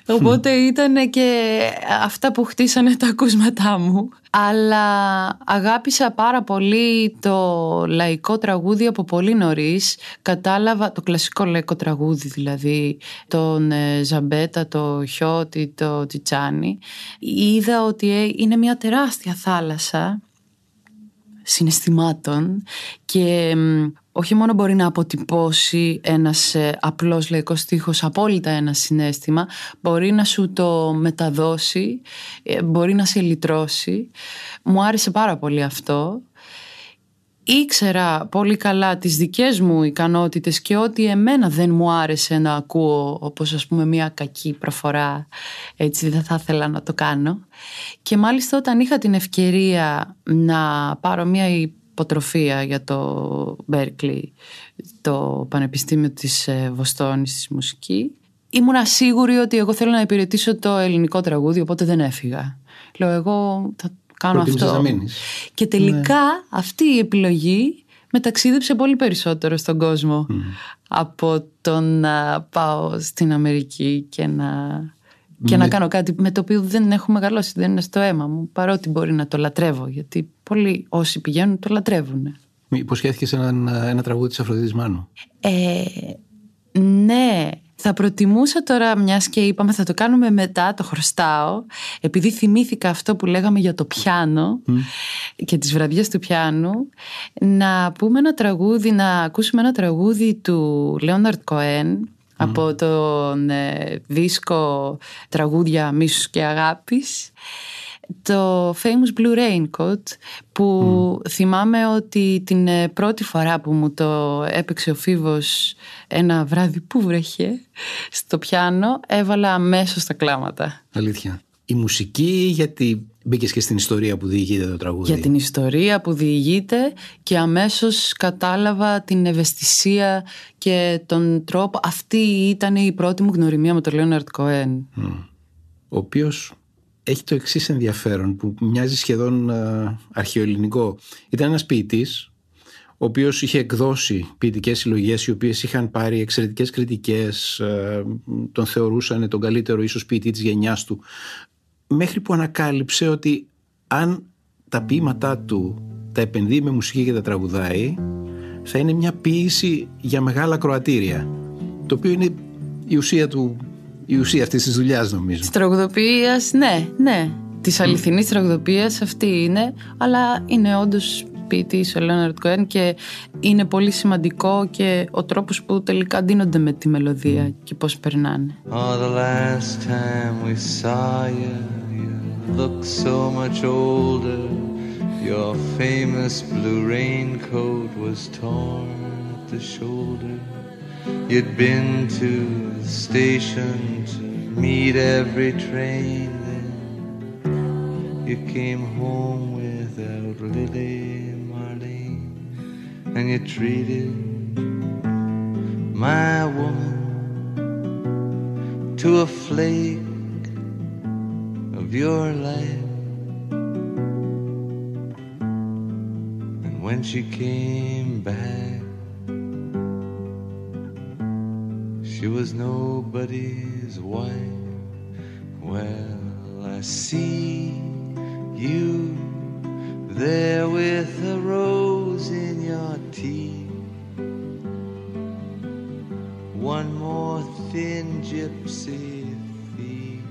οπότε ήταν και αυτά που χτίσανε τα ακούσματά μου. Αλλά αγάπησα πάρα πολύ το λαϊκό τραγούδι από πολύ νωρίς. κατάλαβα το κλασικό λαϊκό τραγούδι δηλαδή τον ε, Ζαμπέτα, το Χιώτη, το Τσιτσάνι είδα ότι ε, είναι μια τεράστια θάλασσα συναισθημάτων και όχι μόνο μπορεί να αποτυπώσει ένας ε, απλός λαϊκός στίχος απόλυτα ένα συνέστημα, μπορεί να σου το μεταδώσει, ε, μπορεί να σε λυτρώσει. Μου άρεσε πάρα πολύ αυτό. Ήξερα πολύ καλά τις δικές μου ικανότητες και ότι εμένα δεν μου άρεσε να ακούω όπως ας πούμε μια κακή προφορά έτσι δεν θα ήθελα να το κάνω και μάλιστα όταν είχα την ευκαιρία να πάρω μια υποτροφία για το Berkeley, το Πανεπιστήμιο της ε, Βοστόνης της μουσικής. Ήμουν σίγουρη ότι εγώ θέλω να υπηρετήσω το ελληνικό τραγούδι, οπότε δεν έφυγα. Λέω εγώ θα κάνω αυτό. Και τελικά ναι. αυτή η επιλογή με ταξίδεψε πολύ περισσότερο στον κόσμο από το να πάω στην Αμερική και να και να κάνω κάτι με το οποίο δεν έχω μεγαλώσει, δεν είναι στο αίμα μου, παρότι μπορεί να το λατρεύω, γιατί πολλοί όσοι πηγαίνουν το λατρεύουν. Υποσχέθηκες ένα, ένα τραγούδι της Αφροδίτης Μάνου; Ε, ναι, θα προτιμούσα τώρα, μιας και είπαμε θα το κάνουμε μετά, το χρωστάω, επειδή θυμήθηκα αυτό που λέγαμε για το πιάνο και τις βραδιές του πιάνου, να πούμε ένα τραγούδι, να ακούσουμε ένα τραγούδι του Λέοναρτ Κοέν, από τον ε, δίσκο τραγούδια μίσους και αγάπης το Famous Blue Raincoat που θυμάμαι ότι την ε, πρώτη φορά που μου το έπαιξε ο Φίβος ένα βράδυ που βρέχε στο πιάνο έβαλα αμέσως τα κλάματα. Αλήθεια. Η μουσική γιατί μπήκε και στην ιστορία που διηγείται το τραγούδι; Για την ιστορία που διηγείται και αμέσως κατάλαβα την ευαισθησία και τον τρόπο. Αυτή ήταν η πρώτη μου γνωριμία με τον Λέοναρτ Κοέν. Ο οποίος έχει το εξής ενδιαφέρον που μοιάζει σχεδόν uh, αρχαιοελληνικό. Ήταν ένας ποιητής, ο οποίος είχε εκδώσει ποιητικές συλλογές, οι οποίες είχαν πάρει εξαιρετικές κριτικές, uh, τον θεωρούσαν τον καλύτερο ίσως ποιητή της γενιάς του μέχρι που ανακάλυψε ότι αν τα ποίηματά του τα επενδύει με μουσική και τα τραγουδάει θα είναι μια ποίηση για μεγάλα κροατήρια το οποίο είναι η ουσία του η ουσία αυτής της δουλειάς νομίζω Της τραγουδοποίησης, ναι, ναι Της αληθινής mm. τραγουδοποίησης αυτή είναι Αλλά είναι όντως ποιητής ο Λέοναρτ Κοέν και είναι πολύ σημαντικό και ο τρόπος που τελικά ντύνονται με τη μελωδία και πώς περνάνε. Oh, the last time we saw you, you look so much older. Your famous blue raincoat was torn at the shoulder. You'd been to the station to meet every train. Then you came home without Lily Marlene, and you treated my woman to a flake of your life. And when she came back, She was nobody's wife. Well, I see you there with a rose in your teeth. One more thin gypsy thief.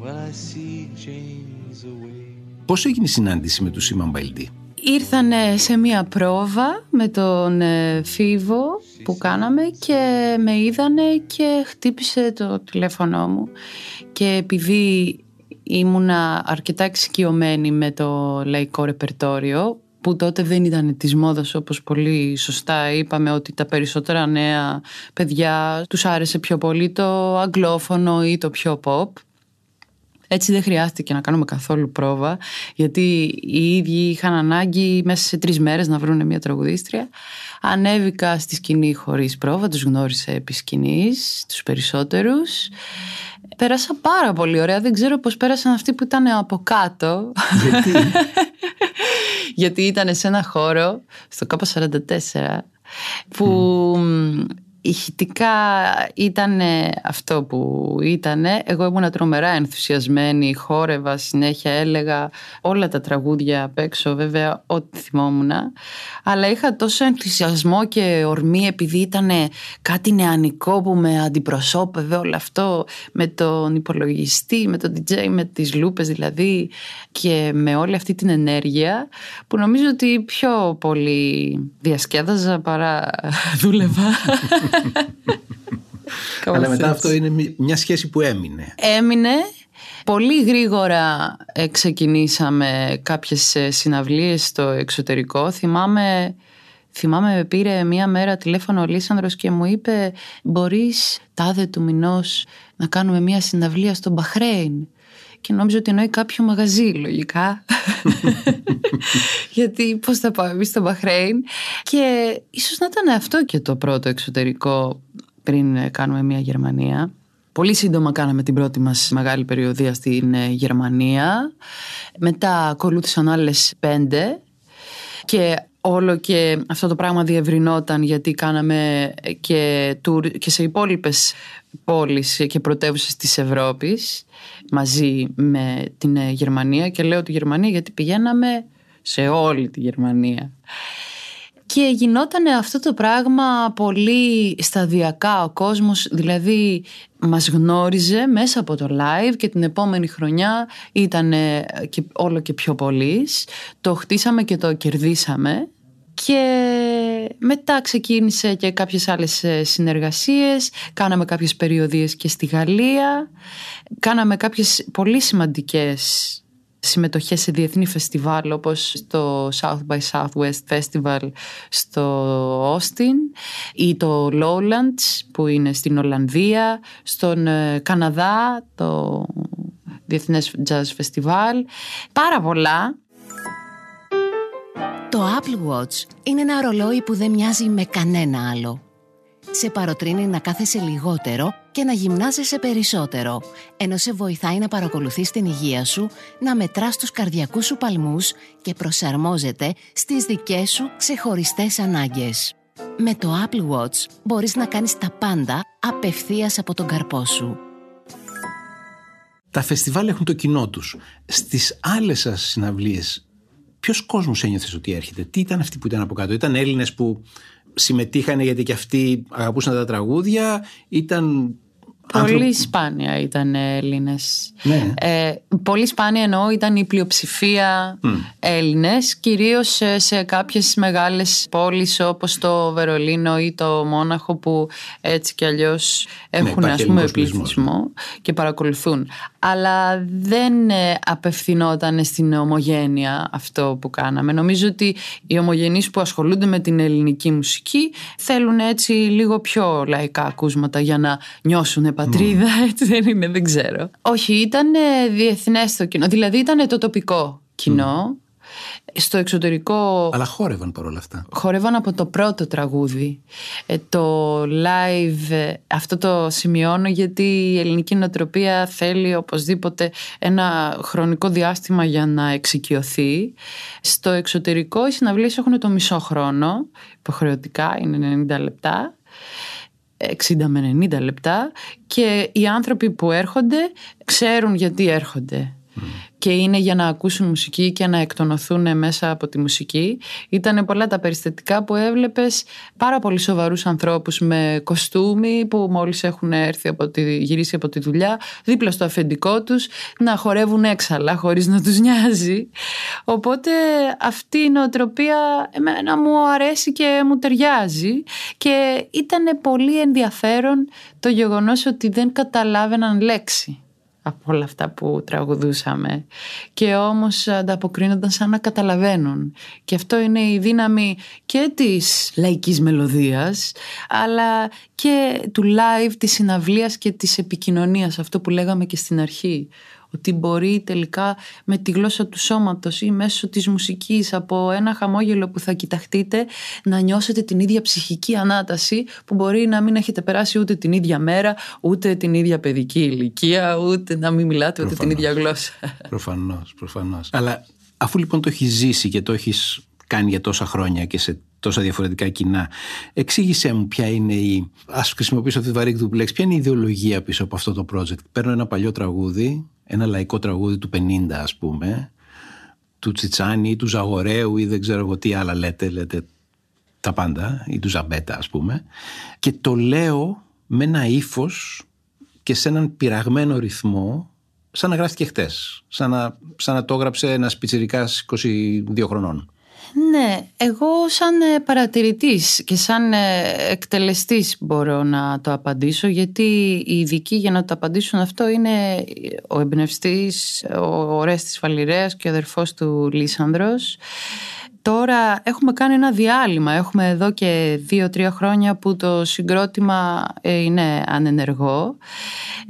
Well, I see James away. Πώς έγινε η συνάντηση με του Σίμαν Μπαϊλντή. Ήρθανε σε μία πρόβα με τον ε, Φίβο που κάναμε και με είδανε και χτύπησε το τηλέφωνο μου. Και επειδή ήμουνα αρκετά εξοικειωμένη με το λαϊκό ρεπερτόριο που τότε δεν ήταν της μόδας όπως πολύ σωστά είπαμε ότι τα περισσότερα νέα παιδιά τους άρεσε πιο πολύ το αγγλόφωνο ή το πιο pop έτσι δεν χρειάστηκε να κάνουμε καθόλου πρόβα, γιατί οι ίδιοι είχαν ανάγκη μέσα σε τρεις μέρες να βρουν μια τραγουδίστρια. Ανέβηκα στη σκηνή χωρίς πρόβα, τους γνώρισα επί σκηνής, τους περισσότερους. Πέρασα πάρα πολύ ωραία. Δεν ξέρω πώς πέρασαν αυτοί που ήταν από κάτω. Γιατί, (laughs) Γιατί ήταν σε ένα χώρο, στο ΚΑΠΑ44, που ηχητικά ήταν αυτό που ήταν. Εγώ ήμουν τρομερά ενθουσιασμένη, χόρευα συνέχεια, έλεγα όλα τα τραγούδια απ' έξω, βέβαια ό,τι θυμόμουν. Αλλά είχα τόσο ενθουσιασμό και ορμή επειδή ήταν κάτι νεανικό που με αντιπροσώπευε όλο αυτό με τον υπολογιστή, με τον DJ, με τις λούπες δηλαδή και με όλη αυτή την ενέργεια που νομίζω ότι πιο πολύ διασκέδαζα παρά (laughs) δούλευα. (laughs) αλλά Κάπως μετά έτσι. αυτό είναι μι- μια σχέση που έμεινε. Έμεινε. Πολύ γρήγορα ε, ξεκινήσαμε κάποιες ε, συναυλίες στο εξωτερικό. Θυμάμαι, θυμάμαι με πήρε μία μέρα τηλέφωνο ο Λίσανδρος και μου είπε μπορείς τάδε του μηνός να κάνουμε μία συναυλία στο Μπαχρέιν. Και νόμιζα ότι εννοεί κάποιο μαγαζί, λογικά. (laughs) Γιατί πώς θα πάμε εμείς στο Μπαχρέιν. Και ίσως να ήταν αυτό και το πρώτο εξωτερικό πριν ε, κάνουμε μια Γερμανία. Πολύ σύντομα κάναμε την πρώτη μας μεγάλη περιοδία στην ε, Γερμανία. Μετά ακολούθησαν άλλες πέντε και όλο και αυτό το πράγμα διευρυνόταν γιατί κάναμε και, tour και σε υπόλοιπες πόλεις και πρωτεύουσες της Ευρώπης μαζί με την ε, Γερμανία και λέω τη Γερμανία γιατί πηγαίναμε σε όλη τη Γερμανία. Και γινόταν αυτό το πράγμα πολύ σταδιακά ο κόσμος, δηλαδή μας γνώριζε μέσα από το live και την επόμενη χρονιά ήταν και όλο και πιο πολλής. Το χτίσαμε και το κερδίσαμε και μετά ξεκίνησε και κάποιες άλλες ε, συνεργασίες, κάναμε κάποιες περιοδίες και στη Γαλλία, κάναμε κάποιες πολύ σημαντικές συμμετοχές σε διεθνή φεστιβάλ όπως στο South by Southwest Festival στο Austin ή το Lowlands που είναι στην Ολλανδία, στον ε, Καναδά το Διεθνές Jazz Festival. Πάρα πολλά. Το Apple Watch είναι ένα ρολόι που δεν μοιάζει με κανένα άλλο. Σε παροτρύνει να κάθεσαι λιγότερο και να γυμνάζεσαι περισσότερο, ενώ σε βοηθάει να παρακολουθείς την υγεία σου, να μετράς τους καρδιακούς σου παλμούς και προσαρμόζεται στις δικές σου ξεχωριστές ανάγκες. Με το Apple Watch μπορείς να κάνεις τα πάντα απευθείας από τον καρπό σου. Τα φεστιβάλ έχουν το κοινό τους. Στις άλλες σας συναυλίες, ποιος κόσμος ένιωθες ότι έρχεται, τι ήταν αυτοί που ήταν από κάτω, ήταν Έλληνες που συμμετείχαν γιατί και αυτοί αγαπούσαν τα τραγούδια, ήταν Πολύ άνθρωποι- σπάνια ήταν Έλληνες. Ναι. Ε, πολύ σπάνια εννοώ ήταν η πλειοψηφία Έλληνες, κυρίως σε, σε κάποιες μεγάλες πόλεις όπως το Βερολίνο ή το Μόναχο που έτσι κι αλλιώς έχουν υπάρχει ας πούμε ελληνικός πληθυσμός. πληθυσμό και παρακολουθούν. Αλλά δεν ε, απευθυνόταν στην ομογένεια αυτό που κάναμε. Νομίζω ότι οι ομογενείς που ασχολούνται με την ελληνική μουσική θέλουν έτσι λίγο πιο λαϊκά ακούσματα για να νιώσουν πατρίδα, έτσι δεν είναι, δεν ξέρω. Όχι, ήταν ε, διεθνές το κοινό, δηλαδή ήταν το τοπικό κοινό. Στο εξωτερικό Αλλά χόρευαν παρόλα αυτά. χορεύαν από το πρώτο τραγούδι. Ε, το live, ε, αυτό το σημειώνω γιατί η ελληνική νοοτροπία θέλει οπωσδήποτε ένα χρονικό διάστημα για να εξοικειωθεί. Στο εξωτερικό οι συναυλίες έχουν το μισό χρόνο, υποχρεωτικά είναι 90 λεπτά. 60 με 90 λεπτά και οι άνθρωποι που έρχονται ξέρουν γιατί έρχονται και είναι για να ακούσουν μουσική και να εκτονωθούν μέσα από τη μουσική. Ήταν πολλά τα περιστατικά που έβλεπες πάρα πολύ σοβαρούς ανθρώπους με κοστούμι που μόλις έχουν έρθει από τη, γυρίσει από τη δουλειά δίπλα στο αφεντικό τους να χορεύουν έξαλα χωρίς να τους νοιάζει. Οπότε αυτή η νοοτροπία εμένα μου αρέσει και μου ταιριάζει και ήταν πολύ ενδιαφέρον το γεγονός ότι δεν καταλάβαιναν λέξη από όλα αυτά που τραγουδούσαμε. Και όμως ανταποκρίνονταν σαν να καταλαβαίνουν. Και αυτό είναι η δύναμη και της λαϊκής μελωδίας αλλά και του live, της συναυλίας και της επικοινωνίας αυτό που λέγαμε και στην αρχή ότι μπορεί τελικά με τη γλώσσα του σώματος ή μέσω της μουσικής από ένα χαμόγελο που θα κοιταχτείτε να νιώσετε την ίδια ψυχική ανάταση που μπορεί να μην έχετε περάσει ούτε την ίδια μέρα, ούτε την ίδια παιδική ηλικία, ούτε να μην μιλάτε ούτε την ίδια γλώσσα. Προφανώς, προφανώς. Αλλά αφού λοιπόν το έχεις ζήσει και το έχεις κάνει για τόσα χρόνια και σε τόσα διαφορετικά κοινά. Εξήγησέ μου ποια είναι η. Α χρησιμοποιήσω αυτή τη βαρύκη του ποια είναι η ιδεολογία πίσω από αυτό το project. Παίρνω ένα παλιό τραγούδι, ένα λαϊκό τραγούδι του 50, ας πούμε, του Τσιτσάνι ή του Ζαγορέου ή δεν ξέρω εγώ τι άλλα λέτε, λέτε τα πάντα, ή του Ζαμπέτα, ας πούμε, και το λέω με ένα ύφος και σε έναν πειραγμένο ρυθμό σαν να γράφτηκε χτες. Σαν να, σαν να το έγραψε ένας πιτσιρικάς 22 χρονών. Ναι, εγώ σαν ε, παρατηρητής και σαν ε, εκτελεστής μπορώ να το απαντήσω γιατί οι ειδικοί για να το απαντήσουν αυτό είναι ο εμπνευστής, ο Ρέστης Φαλιρέας και ο αδερφός του Λίσανδρος Τώρα έχουμε κάνει ένα διάλειμμα. Έχουμε εδώ και δύο-τρία χρόνια που το συγκρότημα ε, είναι ανενεργό.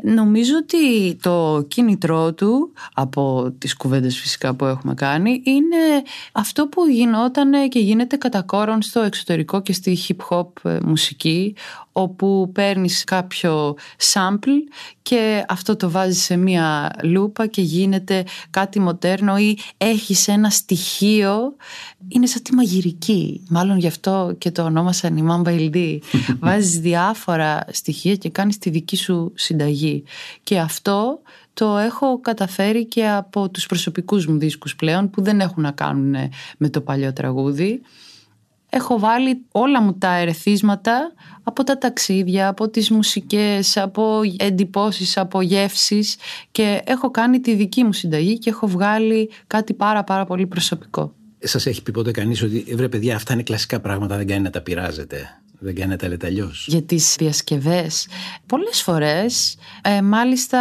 Νομίζω ότι το κίνητρό του, από τις κουβέντες φυσικά που έχουμε κάνει, είναι αυτό που γινόταν και γίνεται κατά κόρον στο εξωτερικό και στη hip hop ε, μουσική, όπου παίρνεις κάποιο sample και αυτό το βάζεις σε μία λούπα και γίνεται κάτι μοντέρνο ή έχεις ένα στοιχείο. Είναι σαν τη μαγειρική. Μάλλον γι' αυτό και το ονόμασαν η Mamba LD (laughs) βάζεις διάφορα στοιχεία και κάνεις τη δική σου συνταγή. Και αυτό το έχω καταφέρει και από τους προσωπικούς μου δίσκους πλέον που δεν έχουν να κάνουν με το παλιό τραγούδι έχω βάλει όλα μου τα ερεθίσματα από τα ταξίδια, από τις μουσικές, από εντυπώσεις, από γεύσεις και έχω κάνει τη δική μου συνταγή και έχω βγάλει κάτι πάρα πάρα πολύ προσωπικό. Σας έχει πει ποτέ κανείς ότι βρε παιδιά αυτά είναι κλασικά πράγματα δεν κάνει να τα πειράζετε. Δεν κάνει να τα λέτε αλλιώς. Για τις διασκευές. Πολλές φορές, ε, μάλιστα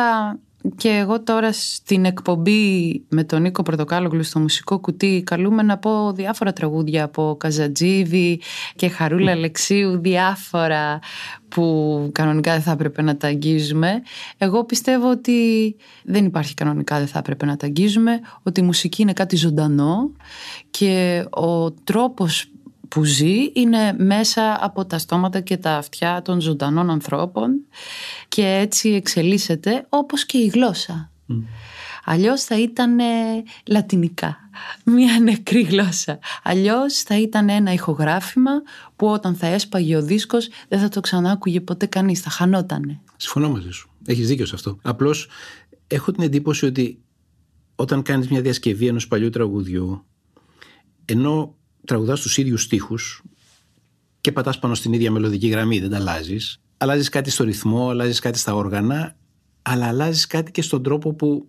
και εγώ τώρα στην εκπομπή με τον Νίκο Πρωτοκάλογλου στο μουσικό κουτί καλούμε να πω διάφορα τραγούδια από Καζατζίδη και Χαρούλα Αλεξίου, διάφορα που κανονικά δεν θα έπρεπε να τα αγγίζουμε. Εγώ πιστεύω ότι δεν υπάρχει κανονικά δεν θα έπρεπε να τα αγγίζουμε, ότι η μουσική είναι κάτι ζωντανό και ο τρόπος που ζει είναι μέσα από τα στόματα και τα αυτιά των ζωντανών ανθρώπων και έτσι εξελίσσεται όπως και η γλώσσα. Mm. Αλλιώς θα ήταν λατινικά, μια νεκρή γλώσσα. Αλλιώς θα ήταν ένα ηχογράφημα που όταν θα έσπαγε ο δίσκος δεν θα το ξανά άκουγε ποτέ κανείς, θα χανότανε. Συμφωνώ μαζί σου. Έχεις δίκιο σε αυτό. Απλώς έχω την εντύπωση ότι όταν κάνεις μια διασκευή ενός παλιού τραγουδιού ενώ τραγουδάς τους ίδιους στίχους και πατάς πάνω στην ίδια μελωδική γραμμή, δεν τα αλλάζεις. Αλλάζεις κάτι στο ρυθμό, αλλάζεις κάτι στα όργανα, αλλά αλλάζεις κάτι και στον τρόπο που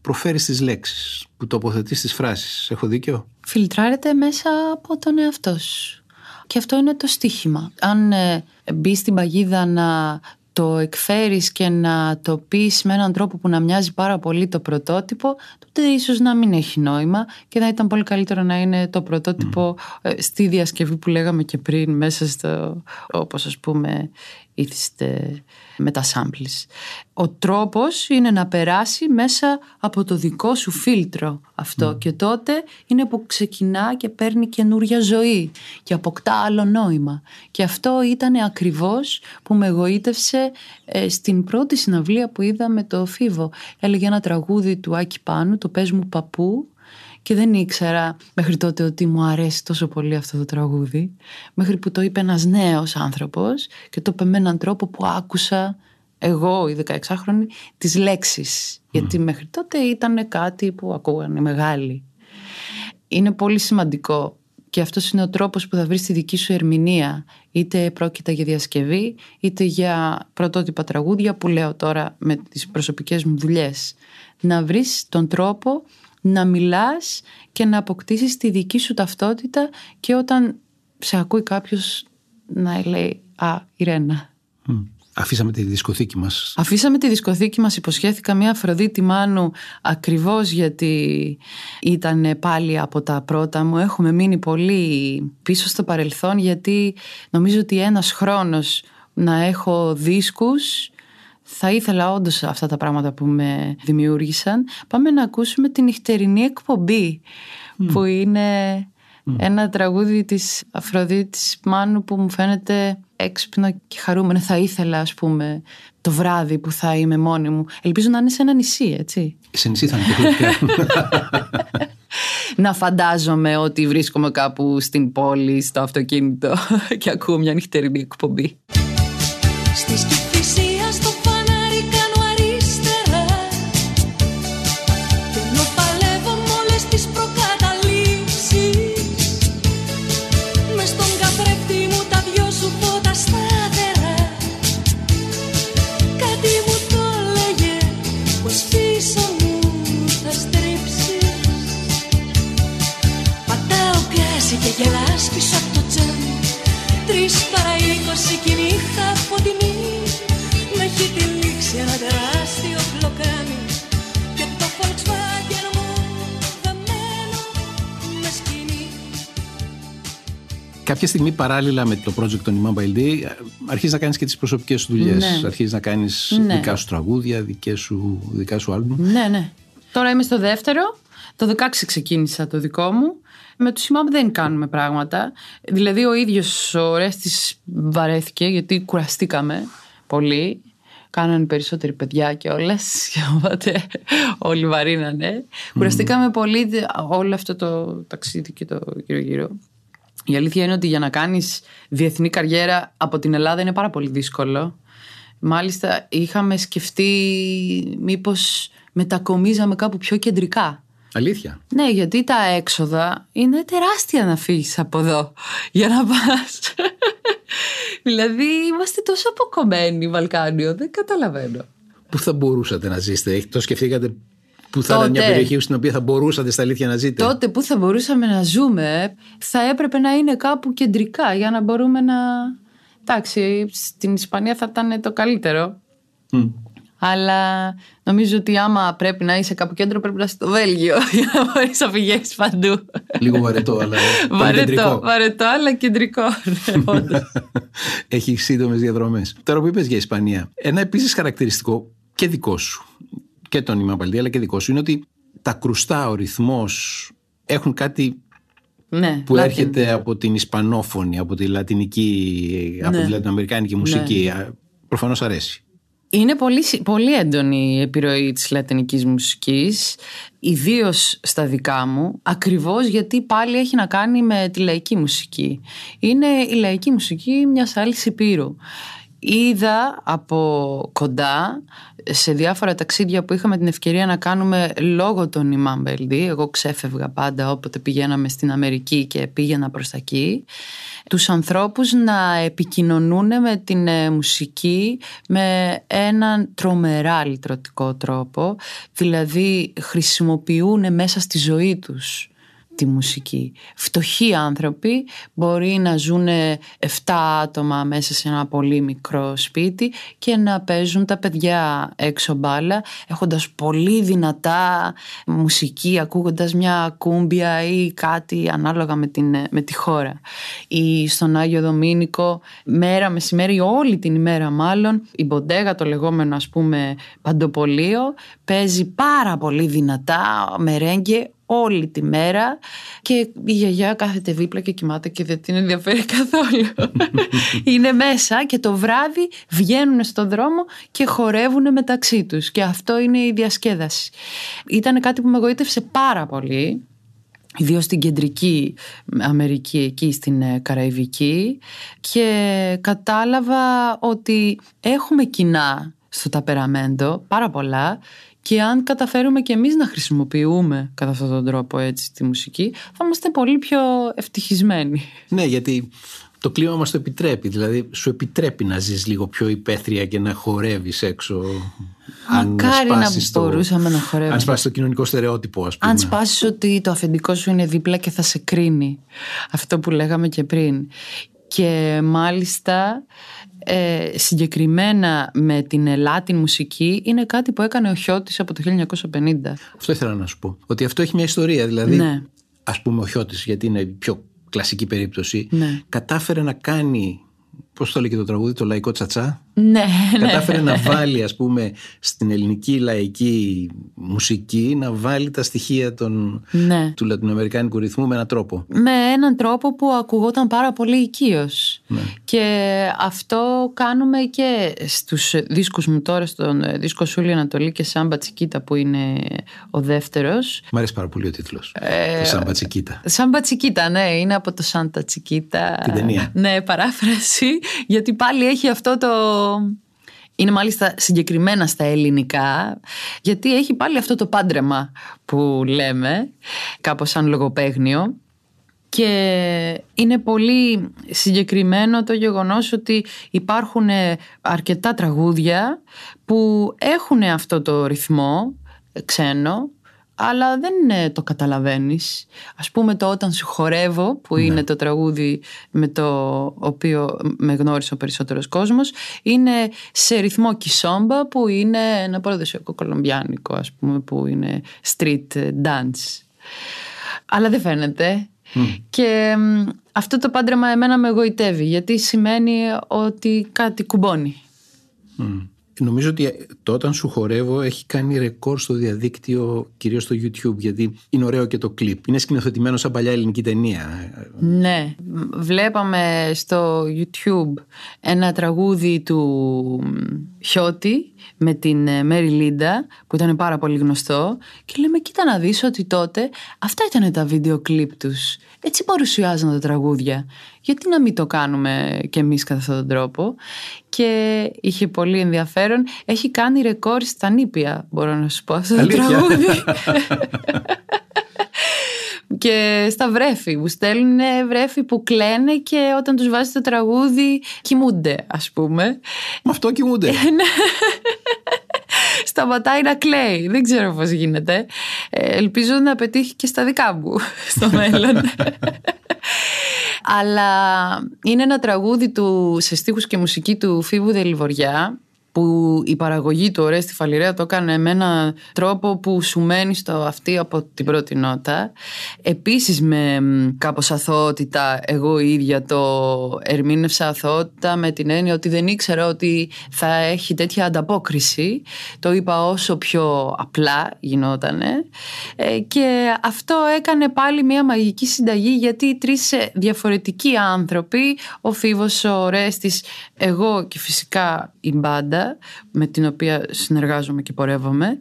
προφέρεις τις λέξεις, που τοποθετείς τις φράσεις. Έχω δίκιο; Φιλτράρεται μέσα από τον εαυτό σου. Και αυτό είναι το στίχημα. Αν ε, μπει στην παγίδα να το εκφέρεις και να το πεις με έναν τρόπο που να μοιάζει πάρα πολύ το πρωτότυπο, τότε ίσως να μην έχει νόημα και θα ήταν πολύ καλύτερο να είναι το πρωτότυπο ε, στη διασκευή που λέγαμε και πριν μέσα στο, όπως ας πούμε ήθιστε με τα samples. Ο τρόπος είναι να περάσει μέσα από το δικό σου φίλτρο αυτό και τότε είναι που ξεκινά και παίρνει καινούρια ζωή και αποκτά άλλο νόημα. Και αυτό ήταν ακριβώς που με εγωίτευσε ε, στην πρώτη συναυλία που είδα με το Φίβο. Έλεγε ένα τραγούδι του Άκη Πάνου, το «Πες μου παππού» και δεν ήξερα μέχρι τότε ότι μου αρέσει τόσο πολύ αυτό το τραγούδι μέχρι που το είπε ένας νέος άνθρωπος και το είπε με έναν τρόπο που άκουσα εγώ η 16χρονη τις λέξεις. Γιατί μέχρι τότε ήταν κάτι που ακούγαν οι μεγάλοι. Είναι πολύ σημαντικό και αυτός είναι ο τρόπος που θα βρεις τη δική σου ερμηνεία είτε πρόκειται για διασκευή είτε για πρωτότυπα τραγούδια που λέω τώρα με τις προσωπικές μου δουλειές. Να βρεις τον τρόπο να μιλάς και να αποκτήσεις τη δική σου ταυτότητα και όταν σε ακούει κάποιος να λέει «Α, Ιρένα». Αφήσαμε τη δισκοθήκη μας. Αφήσαμε τη δισκοθήκη μας, υποσχέθηκα μια Αφροδίτη Μάνου ακριβώς γιατί ήταν πάλι από τα πρώτα μου. Έχουμε μείνει πολύ πίσω στο παρελθόν γιατί νομίζω ότι ένας χρόνος να έχω δίσκους θα ήθελα όντως αυτά τα πράγματα που με δημιούργησαν. Πάμε να ακούσουμε την νυχτερινή εκπομπή που είναι ένα τραγούδι της Αφροδίτης Μάνου που μου φαίνεται έξυπνο και χαρούμενο. Θα ήθελα ας πούμε το βράδυ που θα είμαι μόνη μου. Ελπίζω να είναι σε ένα νησί έτσι. Σε νησί θα είναι (laughs) να φαντάζομαι ότι βρίσκομαι κάπου στην πόλη, στο αυτοκίνητο (laughs) και ακούω μια νυχτερινή εκπομπή. Στη Κάποια στιγμή παράλληλα με το project των Imam Baildi αρχίζεις να κάνεις και τις προσωπικές σου δουλειές. Ναι. Αρχίζεις να κάνεις Ναι. δικά σου τραγούδια, δικές σου, δικά σου άλμπουμ. Ναι, ναι. Τώρα είμαι στο δεύτερο. Το 16 ξεκίνησα το δικό μου. Με τους Σιμάμ δεν κάνουμε πράγματα. Δηλαδή ο ίδιος ο Ρέστης βαρέθηκε γιατί κουραστήκαμε πολύ. Κάνανε περισσότεροι παιδιά και όλες (laughs) και οπότε όλοι βαρύνανε. Κουραστήκαμε πολύ όλο αυτό το ταξίδι και το γύρω γύρω. Η αλήθεια είναι ότι για να κάνεις διεθνή καριέρα από την Ελλάδα είναι πάρα πολύ δύσκολο. Μάλιστα είχαμε σκεφτεί μήπως μετακομίζαμε κάπου πιο κεντρικά. Αλήθεια. Ναι, γιατί τα έξοδα είναι τεράστια να φύγεις από εδώ για να πας. (laughs) δηλαδή είμαστε τόσο αποκομμένοι Βαλκάνιο, δεν καταλαβαίνω. Πού θα μπορούσατε να ζήσετε, Έχ- το σκεφτήκατε που θα ήταν μια Τότε. περιοχή στην οποία θα μπορούσατε στα αλήθεια να ζείτε. Τότε που θα μπορούσαμε να ζούμε θα έπρεπε να είναι κάπου κεντρικά για να μπορούμε να... Εντάξει, στην Ισπανία θα ήταν το καλύτερο. Μμ. Αλλά νομίζω ότι άμα πρέπει να είσαι κάπου κέντρο πρέπει να είσαι στο Βέλγιο (laughs) για να μπορείς να πηγαίνεις παντού. Λίγο βαρετό, αλλά πολύ Βαρετό, κεντρικό. βαρετό, αλλά κεντρικό. (laughs) Ναι, όντως. Έχει σύντομες διαδρομές. Τώρα που είπες για Ισπανία, ένα επίσης χαρακτηριστικό και δικό σου και τον Ιμαπαλτή, αλλά και δικό σου είναι ότι τα κρουστά, ο ρυθμός έχουν κάτι ναι, που Latin. έρχεται από την Ισπανόφωνη, από τη λατινική, από Ναι. τη λατινοαμερικάνικη μουσική. Προφανώς αρέσει. Είναι πολύ, συ- πολύ έντονη η επιρροή της λατινικής μουσικής, ιδίως στα δικά μου, ακριβώς γιατί πάλι έχει να κάνει με τη λαϊκή μουσική. Είναι η λαϊκή μουσική μιας άλλης υπήρου. Είδα από κοντά σε διάφορα ταξίδια που είχαμε την ευκαιρία να κάνουμε λόγω των Imam Beldi. Εγώ ξέφευγα πάντα όποτε πηγαίναμε στην Αμερική και πήγαινα προς τα εκεί. Τους ανθρώπους να επικοινωνούν με την ε, μουσική με έναν τρομερά λυτρωτικό τρόπο. Δηλαδή χρησιμοποιούν μέσα στη ζωή τους τη μουσική. Φτωχοί άνθρωποι μπορεί να ζουν 7 άτομα μέσα σε ένα πολύ μικρό σπίτι και να παίζουν τα παιδιά έξω μπάλα έχοντας πολύ δυνατά μουσική ακούγοντας μια κούμπια ή κάτι ανάλογα με, την, με τη χώρα. Ή στον Άγιο Δομήνικο μέρα μεσημέρι όλη την ημέρα μάλλον η Μποντέγα το λεγόμενο ας πούμε παντοπολείο παίζει πάρα πολύ δυνατά μερέγγε όλη τη μέρα και η γιαγιά κάθεται δίπλα και κοιμάται και δεν την ενδιαφέρει καθόλου. (laughs) είναι μέσα και το βράδυ βγαίνουν στον δρόμο και χορεύουν μεταξύ τους και αυτό είναι η διασκέδαση. Ήταν κάτι που με εγωίτευσε πάρα πολύ ιδίως στην κεντρική Αμερική, εκεί στην ε, Καραϊβική και κατάλαβα ότι έχουμε κοινά στο ταπεραμέντο, πάρα πολλά και αν καταφέρουμε και εμείς να χρησιμοποιούμε κατά αυτόν τον τρόπο έτσι τη μουσική θα είμαστε πολύ πιο ευτυχισμένοι. Ναι, γιατί το κλίμα μας το επιτρέπει. Δηλαδή σου επιτρέπει να ζεις λίγο πιο υπαίθρια και να χορεύεις έξω. Μακάρι να το, μπορούσαμε να χορεύουμε. Αν σπάσεις το κοινωνικό στερεότυπο ας πούμε. Αν σπάσεις ότι το αφεντικό σου είναι δίπλα και θα σε κρίνει. Αυτό που λέγαμε και πριν. Και μάλιστα ε, συγκεκριμένα με την Latin μουσική είναι κάτι που έκανε ο Χιώτης από το 1950. Αυτό ήθελα να σου πω. Ότι αυτό έχει μια ιστορία. Δηλαδή, Ναι. ας πούμε ο Χιώτης, γιατί είναι η πιο κλασική περίπτωση, Ναι. κατάφερε να κάνει, πώς το λέει και το τραγούδι, το λαϊκό τσατσά; Ναι, ναι. Κατάφερε να βάλει ας πούμε στην ελληνική λαϊκή μουσική να βάλει τα στοιχεία των, Ναι. του λατινοαμερικάνικου ρυθμού με έναν τρόπο. με έναν τρόπο που ακουγόταν πάρα πολύ οικείος. Ναι. Και αυτό κάνουμε και στους δίσκους μου τώρα, στον δίσκο Σούλη Ανατολή και Σάμπα Τσικίτα που είναι ο δεύτερος. Μ' αρέσει πάρα πολύ ο τίτλος. Ε, το Σάμπα Τσικίτα. Σάμπα Τσικίτα, ναι, είναι από το Σάντα Τσικίτα. Την ταινία. Ναι, παράφραση, γιατί πάλι έχει αυτό το... Είναι μάλιστα συγκεκριμένα στα ελληνικά, γιατί έχει πάλι αυτό το πάντρεμα που λέμε, κάπως σαν λογοπαίγνιο. Και είναι πολύ συγκεκριμένο το γεγονός ότι υπάρχουν ε, αρκετά τραγούδια που έχουν αυτό το ρυθμό ε, ξένο αλλά δεν ε, το καταλαβαίνεις. Ας πούμε το «Όταν σου χορεύω» που είναι το τραγούδι με το οποίο με γνώρισε ο περισσότερος κόσμος είναι σε ρυθμό κισόμπα που είναι ένα παραδοσιακό κολομπιάνικο ας πούμε που είναι street dance. Αλλά δεν φαίνεται. Και μ, αυτό το πάντρεμα εμένα με εγωιτεύει γιατί σημαίνει ότι κάτι κουμπώνει. Μμ. Νομίζω ότι το όταν σου χορεύω έχει κάνει ρεκόρ στο διαδίκτυο, κυρίως στο YouTube, γιατί είναι ωραίο και το κλιπ. Είναι σκηνοθετημένος σαν παλιά ελληνική ταινία. Ναι, βλέπαμε στο YouTube ένα τραγούδι του Χιώτη με την ε, Μέρι Λίντα που ήταν πάρα πολύ γνωστό και λέμε κοίτα να δεις ότι τότε αυτά ήταν τα βίντεο κλιπ τους. Έτσι παρουσιάζαν τα τραγούδια. Γιατί να μην το κάνουμε κι εμείς κατά αυτόν τον τρόπο; Και είχε πολύ ενδιαφέρον. Έχει κάνει ρεκόρ στα νήπια μπορώ να σου πω αυτό το Αλήθεια; τραγούδι. (laughs) και στα βρέφη που στέλνουν βρέφη που κλαίνε και όταν τους βάζει το τραγούδι κοιμούνται ας πούμε Με αυτό κοιμούνται. Σταματάει να κλαίει. Δεν ξέρω πως γίνεται. Ε, ελπίζω να πετύχει και στα δικά μου (laughs) στο μέλλον. (laughs) Αλλά είναι ένα τραγούδι του σε στίχους και μουσική του Φίβου Δελιβοριά που η παραγωγή του Ωραία στη Φαλιρέα το έκανε με έναν τρόπο που σου μένει στο αυτή από την πρώτη νότα. Επίσης με μ, κάπως αθωότητα εγώ ίδια το ερμήνευσα αθωότητα με την έννοια ότι δεν ήξερα ότι θα έχει τέτοια ανταπόκριση. Το είπα όσο πιο απλά γινότανε Ε, και αυτό έκανε πάλι μια μαγική συνταγή γιατί οι τρεις ε, διαφορετικοί άνθρωποι, ο Φίβος, ο Ρέστης, εγώ και φυσικά η μπάντα με την οποία συνεργάζομαι και πορεύομαι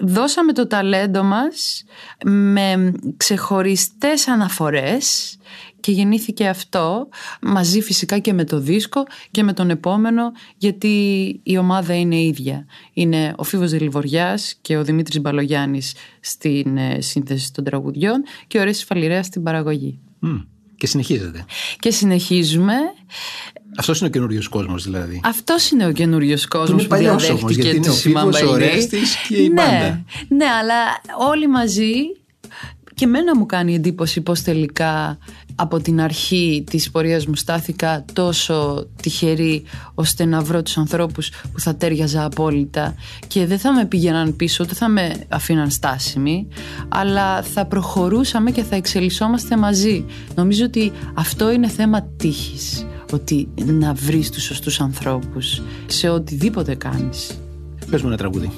δώσαμε το ταλέντο μας με ξεχωριστές αναφορές και γεννήθηκε αυτό μαζί φυσικά και με το δίσκο και με τον επόμενο γιατί η ομάδα είναι ίδια. Είναι ο Φίβος Δελιβοριάς και ο Δημήτρης Μπαλογιάννης στην ε, σύνθεση των τραγουδιών και ο Ρέσης Φαλιρέας στην παραγωγή. Μμ. Και συνεχίζεται. Και συνεχίζουμε. Αυτός είναι ο καινούριος κόσμος δηλαδή. Αυτός είναι ο καινούριος κόσμος είναι που παλιός όμως, διαδέχτηκε γιατί είναι τη ο Φίβος, ο Σιμαμπαϊλή. Ρέστης και η ναι, μπάντα. Ναι, αλλά όλοι μαζί και μένα μου κάνει εντύπωση πως τελικά από την αρχή της πορείας μου στάθηκα τόσο τυχερή ώστε να βρω τους ανθρώπους που θα τέριαζα απόλυτα και δεν θα με πήγαιναν πίσω, ούτε θα με αφήναν στάσιμη αλλά θα προχωρούσαμε και θα εξελισσόμαστε μαζί. Νομίζω ότι αυτό είναι θέμα τύχης ότι να βρεις τους σωστούς ανθρώπους σε οτιδήποτε κάνεις. Πες μου ένα τραγούδι.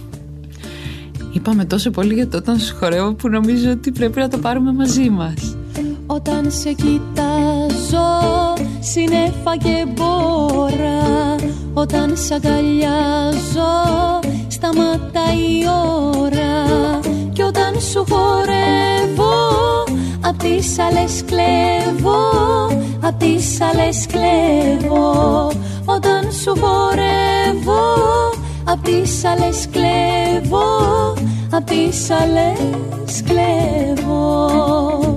Είπαμε τόσο πολύ για το όταν σου χορεύω που νομίζω ότι πρέπει να το πάρουμε μαζί μας. Όταν σε κοιτάζω συνέφα και μπόρα. Όταν σε αγκαλιάζω σταματάει η ώρα. Κι όταν σου χορεύω απ' τις άλλες κλέβω απ' τις άλλες κλέβω. Όταν σου χορεύω απ' τις άλλες κλέβω απ' τις άλλες κλέβω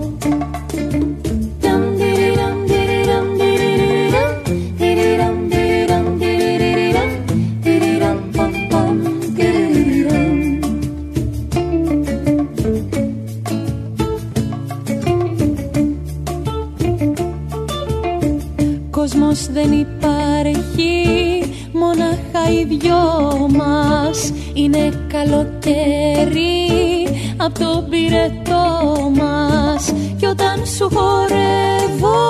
καλοκαίρι Απ' το πυρετό μας. Κι όταν σου χορεύω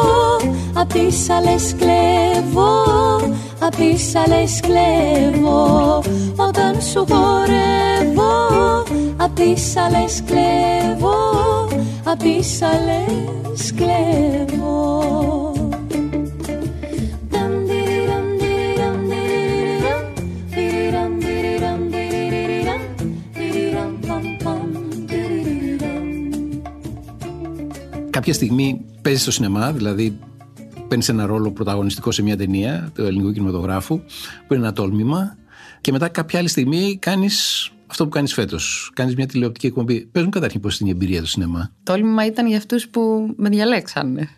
Απ' τις άλλες κλέβω Απ' τις άλλες κλέβω. Όταν σου χορεύω Απ' τις άλλες κλέβω Απ' τις άλλες κλέβω Κάποια στιγμή παίζεις στο σινεμά, δηλαδή παίρνεις ένα ρόλο πρωταγωνιστικό σε μια ταινία του ελληνικού κινηματογράφου, που είναι ένα τόλμημα, και μετά κάποια άλλη στιγμή κάνεις αυτό που κάνεις φέτος. Κάνεις μια τηλεοπτική εκπομπή. Πες μου καταρχήν πώς είναι η εμπειρία του σινεμά; Τόλμημα ήταν για αυτούς που με διαλέξανε.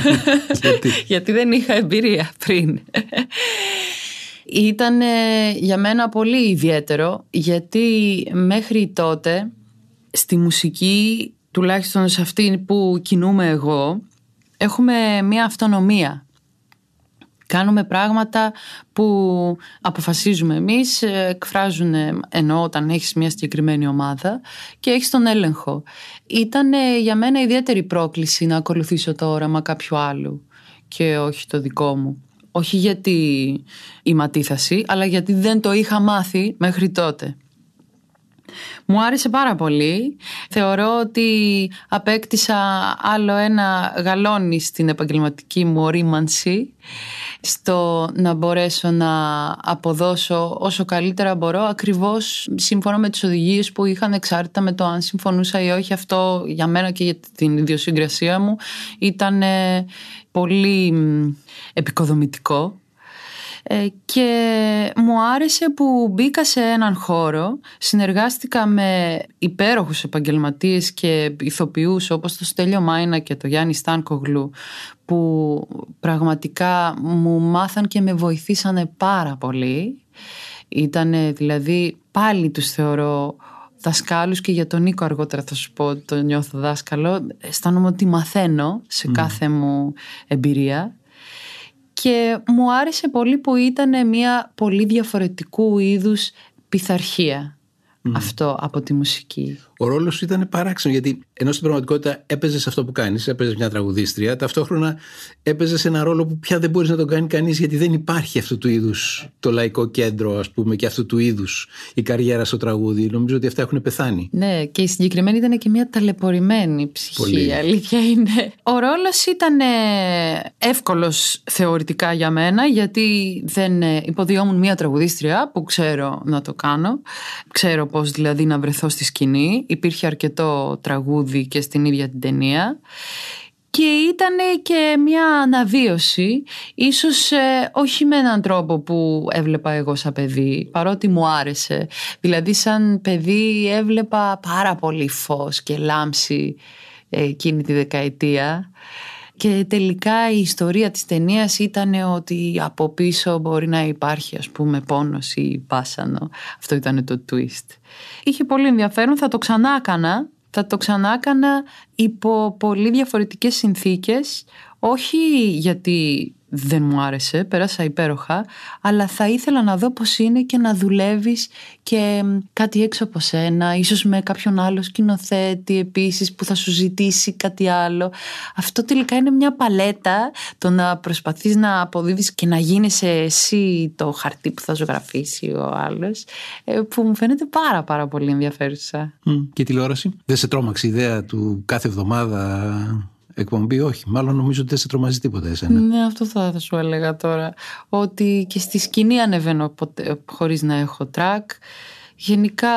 (laughs) Γιατί; (laughs) Γιατί δεν είχα εμπειρία πριν. Ήταν ε, για μένα πολύ ιδιαίτερο γιατί μέχρι τότε στη μουσική, τουλάχιστον σε αυτή που κινούμαι εγώ, έχουμε μια αυτονομία. Κάνουμε πράγματα που αποφασίζουμε εμείς, ε, εκφράζουν ε, ενώ όταν έχεις μια συγκεκριμένη ομάδα και έχεις τον έλεγχο. Ήταν ε, για μένα ιδιαίτερη πρόκληση να ακολουθήσω το όραμα κάποιου άλλου και όχι το δικό μου. Όχι γιατί είμαι αντίθαση, αλλά γιατί δεν το είχα μάθει μέχρι τότε. Μου άρεσε πάρα πολύ. Θεωρώ ότι απέκτησα άλλο ένα γαλόνι στην επαγγελματική μου ορίμανση στο να μπορέσω να αποδώσω όσο καλύτερα μπορώ ακριβώς σύμφωνα με τις οδηγίες που είχαν εξάρτητα με το αν συμφωνούσα ή όχι αυτό για μένα και για την ιδιοσυγκρασία μου ήταν ε, πολύ μ, επικοδομητικό ε, και μου άρεσε που μπήκα σε έναν χώρο, συνεργάστηκα με υπέροχους επαγγελματίες και ηθοποιούς όπως το Στέλιο Μάινα και το Γιάννη Στάνκογλου που πραγματικά μου μάθαν και με βοηθήσανε πάρα πολύ. Ήτανε δηλαδή πάλι τους θεωρώ δασκάλους και για τον Νίκο αργότερα θα σου πω το νιώθω δάσκαλο. Αισθάνομαι ότι μαθαίνω σε κάθε μου εμπειρία και μου άρεσε πολύ που ήταν μια πολύ διαφορετικού είδους πειθαρχία αυτό από τη μουσική. Ο ρόλος σου ήταν παράξενο γιατί ενώ στην πραγματικότητα έπαιζες αυτό που κάνεις, έπαιζες μια τραγουδίστρια, ταυτόχρονα έπαιζες ένα ρόλο που πια δεν μπορείς να τον κάνει κανείς γιατί δεν υπάρχει αυτού του είδους το λαϊκό κέντρο, ας πούμε, και αυτού του είδους η καριέρα στο τραγούδι. Νομίζω ότι αυτά έχουν πεθάνει. Ναι, και η συγκεκριμένη ήταν και μια ταλαιπωρημένη ψυχή, Πολύ. η αλήθεια είναι. Ο ρόλος ήταν ε, εύκολος θεωρητικά για μένα, γιατί δεν ε, υποδιόμουν μια τραγουδίστρια που ξέρω να το κάνω. Ξέρω πώς δηλαδή να βρεθώ στη σκηνή. Υπήρχε αρκετό τραγούδι και στην ίδια την ταινία. Και ήταν και μια αναβίωση, ίσως ε, όχι με έναν τρόπο που έβλεπα εγώ σαν παιδί, παρότι μου άρεσε. Δηλαδή σαν παιδί έβλεπα πάρα πολύ φως και λάμψη ε, εκείνη τη δεκαετία. Και τελικά η ιστορία της ταινίας ήταν ότι από πίσω μπορεί να υπάρχει ας πούμε πόνος ή πάσανο. Αυτό ήταν το twist. Είχε πολύ ενδιαφέρον, θα το ξανά έκανα. Θα το ξανά έκανα υπό πολύ διαφορετικές συνθήκες. Όχι γιατί δεν μου άρεσε, πέρασα υπέροχα, αλλά θα ήθελα να δω πώς είναι και να δουλεύεις και μ, κάτι έξω από σένα, ίσως με κάποιον άλλο σκηνοθέτη επίσης που θα σου ζητήσει κάτι άλλο. Αυτό τελικά είναι μια παλέτα το να προσπαθείς να αποδίδεις και να γίνεσαι εσύ το χαρτί που θα ζωγραφίσει ο άλλος, ε, που μου φαίνεται πάρα πάρα πολύ ενδιαφέρουσα. Μμ. Και η τηλεόραση; Δεν σε τρόμαξε η ιδέα του κάθε εβδομάδα εκπομπή, όχι. Μάλλον νομίζω ότι δεν σε τρομάζει τίποτα εσένα. Ναι, αυτό θα, θα σου έλεγα τώρα. Ότι και στη σκηνή ανεβαίνω ποτέ, χωρίς να έχω track γενικά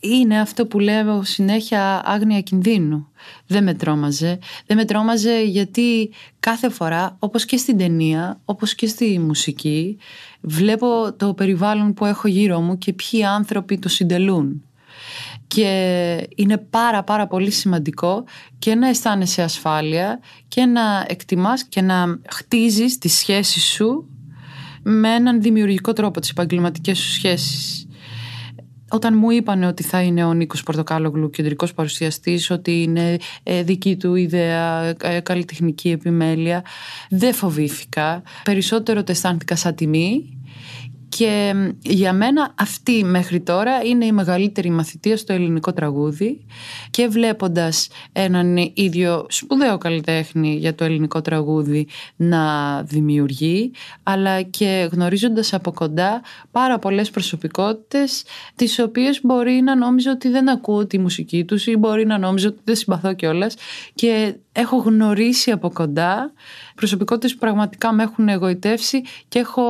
είναι αυτό που λέω συνέχεια άγνοια κινδύνου. Δεν με τρόμαζε. Δεν με τρόμαζε γιατί κάθε φορά, όπως και στην ταινία, όπως και στη μουσική, βλέπω το περιβάλλον που έχω γύρω μου και ποιοι άνθρωποι το συντελούν. Και είναι πάρα πάρα πολύ σημαντικό και να αισθάνεσαι ασφάλεια και να εκτιμάς και να χτίζεις τις σχέσεις σου με έναν δημιουργικό τρόπο τις επαγγελματικές σου σχέσεις όταν μου είπαν ότι θα είναι ο Νίκος Πορτοκάλογλου κεντρικός παρουσιαστής, ότι είναι ε, δική του ιδέα, ε, καλλιτεχνική επιμέλεια, δεν φοβήθηκα. Περισσότερο το αισθάνθηκα σαν τιμή και για μένα αυτή μέχρι τώρα είναι η μεγαλύτερη μαθητεία στο ελληνικό τραγούδι και βλέποντας έναν ίδιο σπουδαίο καλλιτέχνη για το ελληνικό τραγούδι να δημιουργεί αλλά και γνωρίζοντας από κοντά πάρα πολλές προσωπικότητες τις οποίες μπορεί να νόμιζω ότι δεν ακούω τη μουσική τους ή μπορεί να νόμιζω ότι δεν συμπαθώ κιόλας. και έχω γνωρίσει από κοντά προσωπικότητες που πραγματικά με έχουν εγωιτεύσει και έχω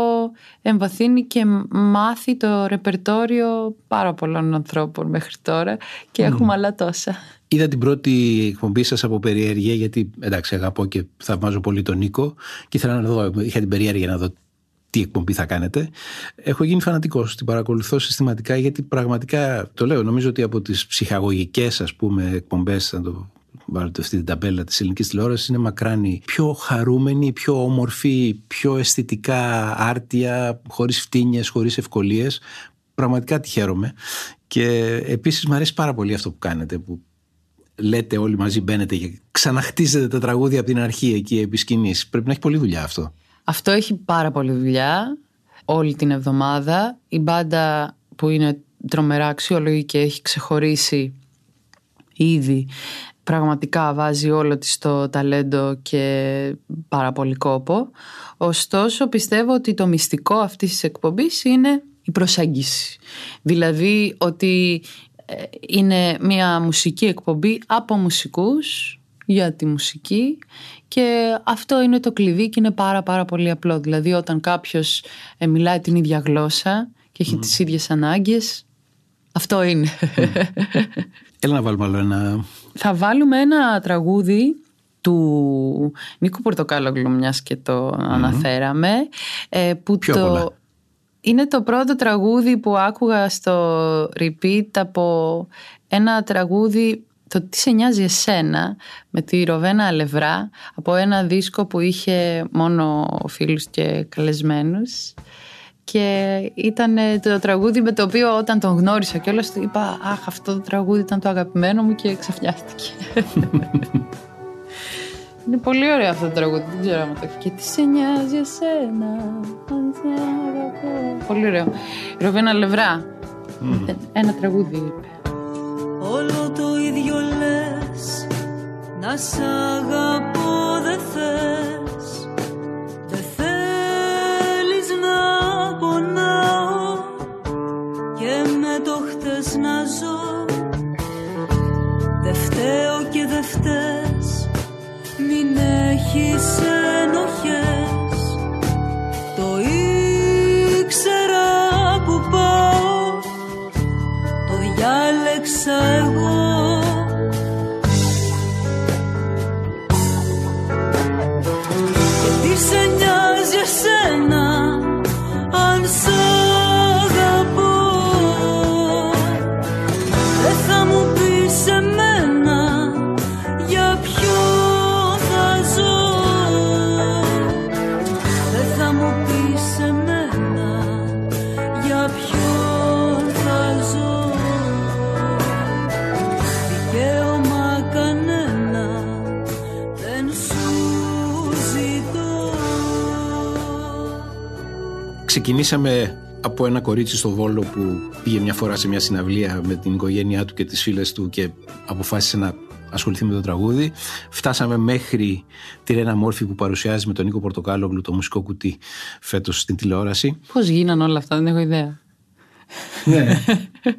εμβαθύνει και μάθει το ρεπερτόριο πάρα πολλών ανθρώπων μέχρι τώρα και mm. έχουμε άλλα τόσα. Είδα την πρώτη εκπομπή σας από περιέργεια, γιατί εντάξει, αγαπώ και θαυμάζω πολύ τον Νίκο και ήθελα να δω, είχα την περιέργεια να δω τι εκπομπή θα κάνετε. Έχω γίνει φανατικός. Την παρακολουθώ συστηματικά γιατί πραγματικά το λέω. Νομίζω ότι από τις ψυχαγωγικές, ας πούμε, εκπομπές, να το βάλετε αυτή την ταμπέλα της ελληνικής τηλεόρασης είναι μακράν πιο χαρούμενη, πιο όμορφη, πιο αισθητικά άρτια, χωρίς φτύνιες, χωρίς ευκολίες. Πραγματικά τη χαίρομαι. Και επίσης μου αρέσει πάρα πολύ αυτό που κάνετε, που λέτε όλοι μαζί μπαίνετε και ξαναχτίζετε τα τραγούδια από την αρχή εκεί επί σκηνής. Πρέπει να έχει πολλή δουλειά αυτό. Αυτό έχει πάρα πολλή δουλειά όλη την εβδομάδα. Η μπάντα που είναι τρομερά αξιολογική και έχει ξεχωρίσει ήδη πραγματικά βάζει όλο της το ταλέντο και πάρα πολύ κόπο. Ωστόσο πιστεύω ότι το μυστικό αυτής της εκπομπής είναι η προσέγγιση. Δηλαδή ότι ε, είναι μια μουσική εκπομπή από μουσικούς για τη μουσική και αυτό είναι το κλειδί και είναι πάρα πάρα πολύ απλό. Δηλαδή όταν κάποιος ε, μιλάει την ίδια γλώσσα και έχει mm. τις ίδιες ανάγκες, αυτό είναι. Έλα να βάλουμε άλλο ένα θα βάλουμε ένα τραγούδι του Νίκου Πορτοκάλογλου μιας και το αναφέραμε ε, που το... Είναι το πρώτο τραγούδι που άκουγα στο repeat από ένα τραγούδι το τι σε νοιάζει εσένα με τη Ροβένα Αλευρά από ένα δίσκο που είχε μόνο φίλους και καλεσμένους και ήταν το τραγούδι με το οποίο όταν τον γνώρισα και όλα του είπα αχ αυτό το τραγούδι ήταν το αγαπημένο μου και ξαφνιάστηκε. (laughs) Είναι πολύ ωραίο αυτό το τραγούδι δεν ξέρω αν το έχει. Και τι σε νοιάζει εσένα αν σε αγαπώ πολύ ωραίο. Η Ροβένα Λευρά. Mm. ένα τραγούδι είπε. Όλο το ίδιο λες να σ' αγαπώ δεν θες να ζω. Δε φταίω και δε φταίς Μην έχεις ενοχές. Το ήξερα που πάω Το διάλεξα εγώ Ξεκινήσαμε από ένα κορίτσι στο Βόλο που πήγε μια φορά σε μια συναυλία με την οικογένειά του και τις φίλες του και αποφάσισε να ασχοληθεί με το τραγούδι. Φτάσαμε μέχρι τη Ρένα Μόρφη που παρουσιάζει με τον Νίκο Πορτοκάλογλου το μουσικό κουτί φέτος στην τηλεόραση. Πώς γίνανε όλα αυτά, δεν έχω ιδέα. Ναι.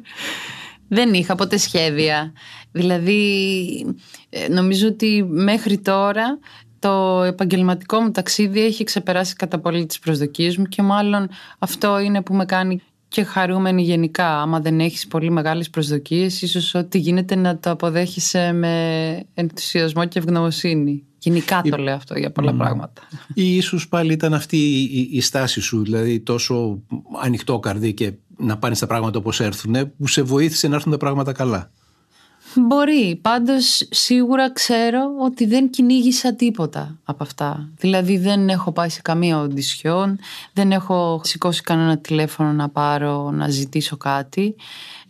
(laughs) δεν είχα ποτέ σχέδια. Δηλαδή, ε, νομίζω ότι μέχρι τώρα το επαγγελματικό μου ταξίδι έχει ξεπεράσει κατά πολύ τις προσδοκίες μου και μάλλον αυτό είναι που με κάνει και χαρούμενη γενικά. Άμα δεν έχεις πολύ μεγάλες προσδοκίες, ίσως ό,τι γίνεται να το αποδέχεσαι με ενθουσιασμό και ευγνωμοσύνη. Γενικά το λέω αυτό για πολλά πράγματα. Ή ίσως πάλι ήταν αυτή η, η στάση σου, δηλαδή τόσο ανοιχτό καρδί και να πάνε τα πράγματα όπως έρθουν, που σε βοήθησε να έρθουν τα πράγματα καλά. Μπορεί. Πάντως σίγουρα ξέρω ότι δεν κυνήγησα τίποτα από αυτά. Δηλαδή δεν έχω πάει σε καμία οντισιόν, δεν έχω σηκώσει κανένα τηλέφωνο να πάρω να ζητήσω κάτι.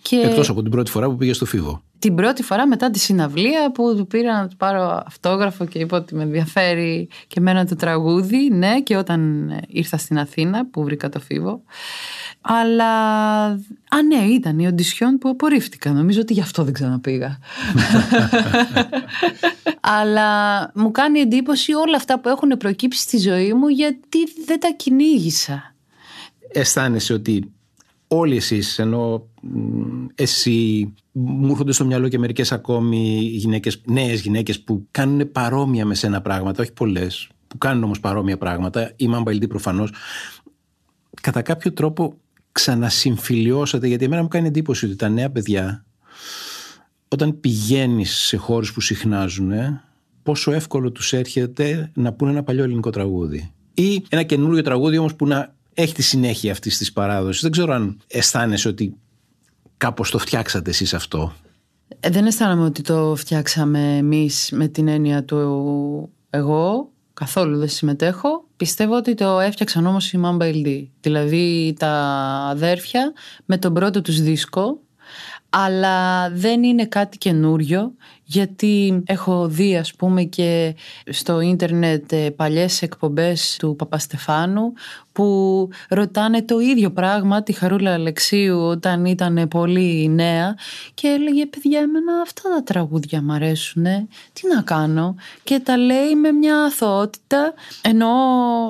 Και... Εκτός από την πρώτη φορά που πήγες στο Φίβο. Την πρώτη φορά μετά τη συναυλία που του πήρα να του πάρω αυτόγραφο και είπα ότι με ενδιαφέρει και εμένα το τραγούδι, ναι, και όταν ήρθα στην Αθήνα που βρήκα το Φίβο. Αλλά, α ναι, ήταν η οντισιόν που απορρίφθηκα. Νομίζω ότι γι' αυτό δεν ξαναπήγα. (laughs) Αλλά μου κάνει εντύπωση όλα αυτά που έχουν προκύψει στη ζωή μου γιατί δεν τα κυνήγησα. Αισθάνεσαι ότι όλοι εσείς, ενώ εσύ μου έρχονται στο μυαλό και μερικές ακόμη γυναίκες, νέες γυναίκες που κάνουν παρόμοια με σένα πράγματα, όχι πολλές, που κάνουν όμως παρόμοια πράγματα, η Μάμπα προφανώς, κατά κάποιο τρόπο ξανασυμφιλιώσατε, γιατί εμένα μου κάνει εντύπωση ότι τα νέα παιδιά όταν πηγαίνεις σε χώρους που συχνάζουν πόσο εύκολο τους έρχεται να πούνε ένα παλιό ελληνικό τραγούδι ή ένα καινούριο τραγούδι όμως που να έχει τη συνέχεια αυτής της παράδοσης. Δεν ξέρω αν αισθάνεσαι ότι κάπως το φτιάξατε εσείς αυτό; Ε, δεν αισθάνομαι ότι το φτιάξαμε εμείς με την έννοια του εγώ καθόλου δεν συμμετέχω. Πιστεύω ότι το έφτιαξαν όμως η Mamba LD. Δηλαδή τα αδέρφια με τον πρώτο τους δίσκο αλλά δεν είναι κάτι καινούριο γιατί έχω δει ας πούμε και στο ίντερνετ ε, παλιές εκπομπές του Παπαστεφάνου που ρωτάνε το ίδιο πράγμα τη Χαρούλα Αλεξίου όταν ήταν πολύ νέα και έλεγε παιδιά εμένα αυτά τα τραγούδια μου αρέσουν τι να κάνω και τα λέει με μια αθωότητα ενώ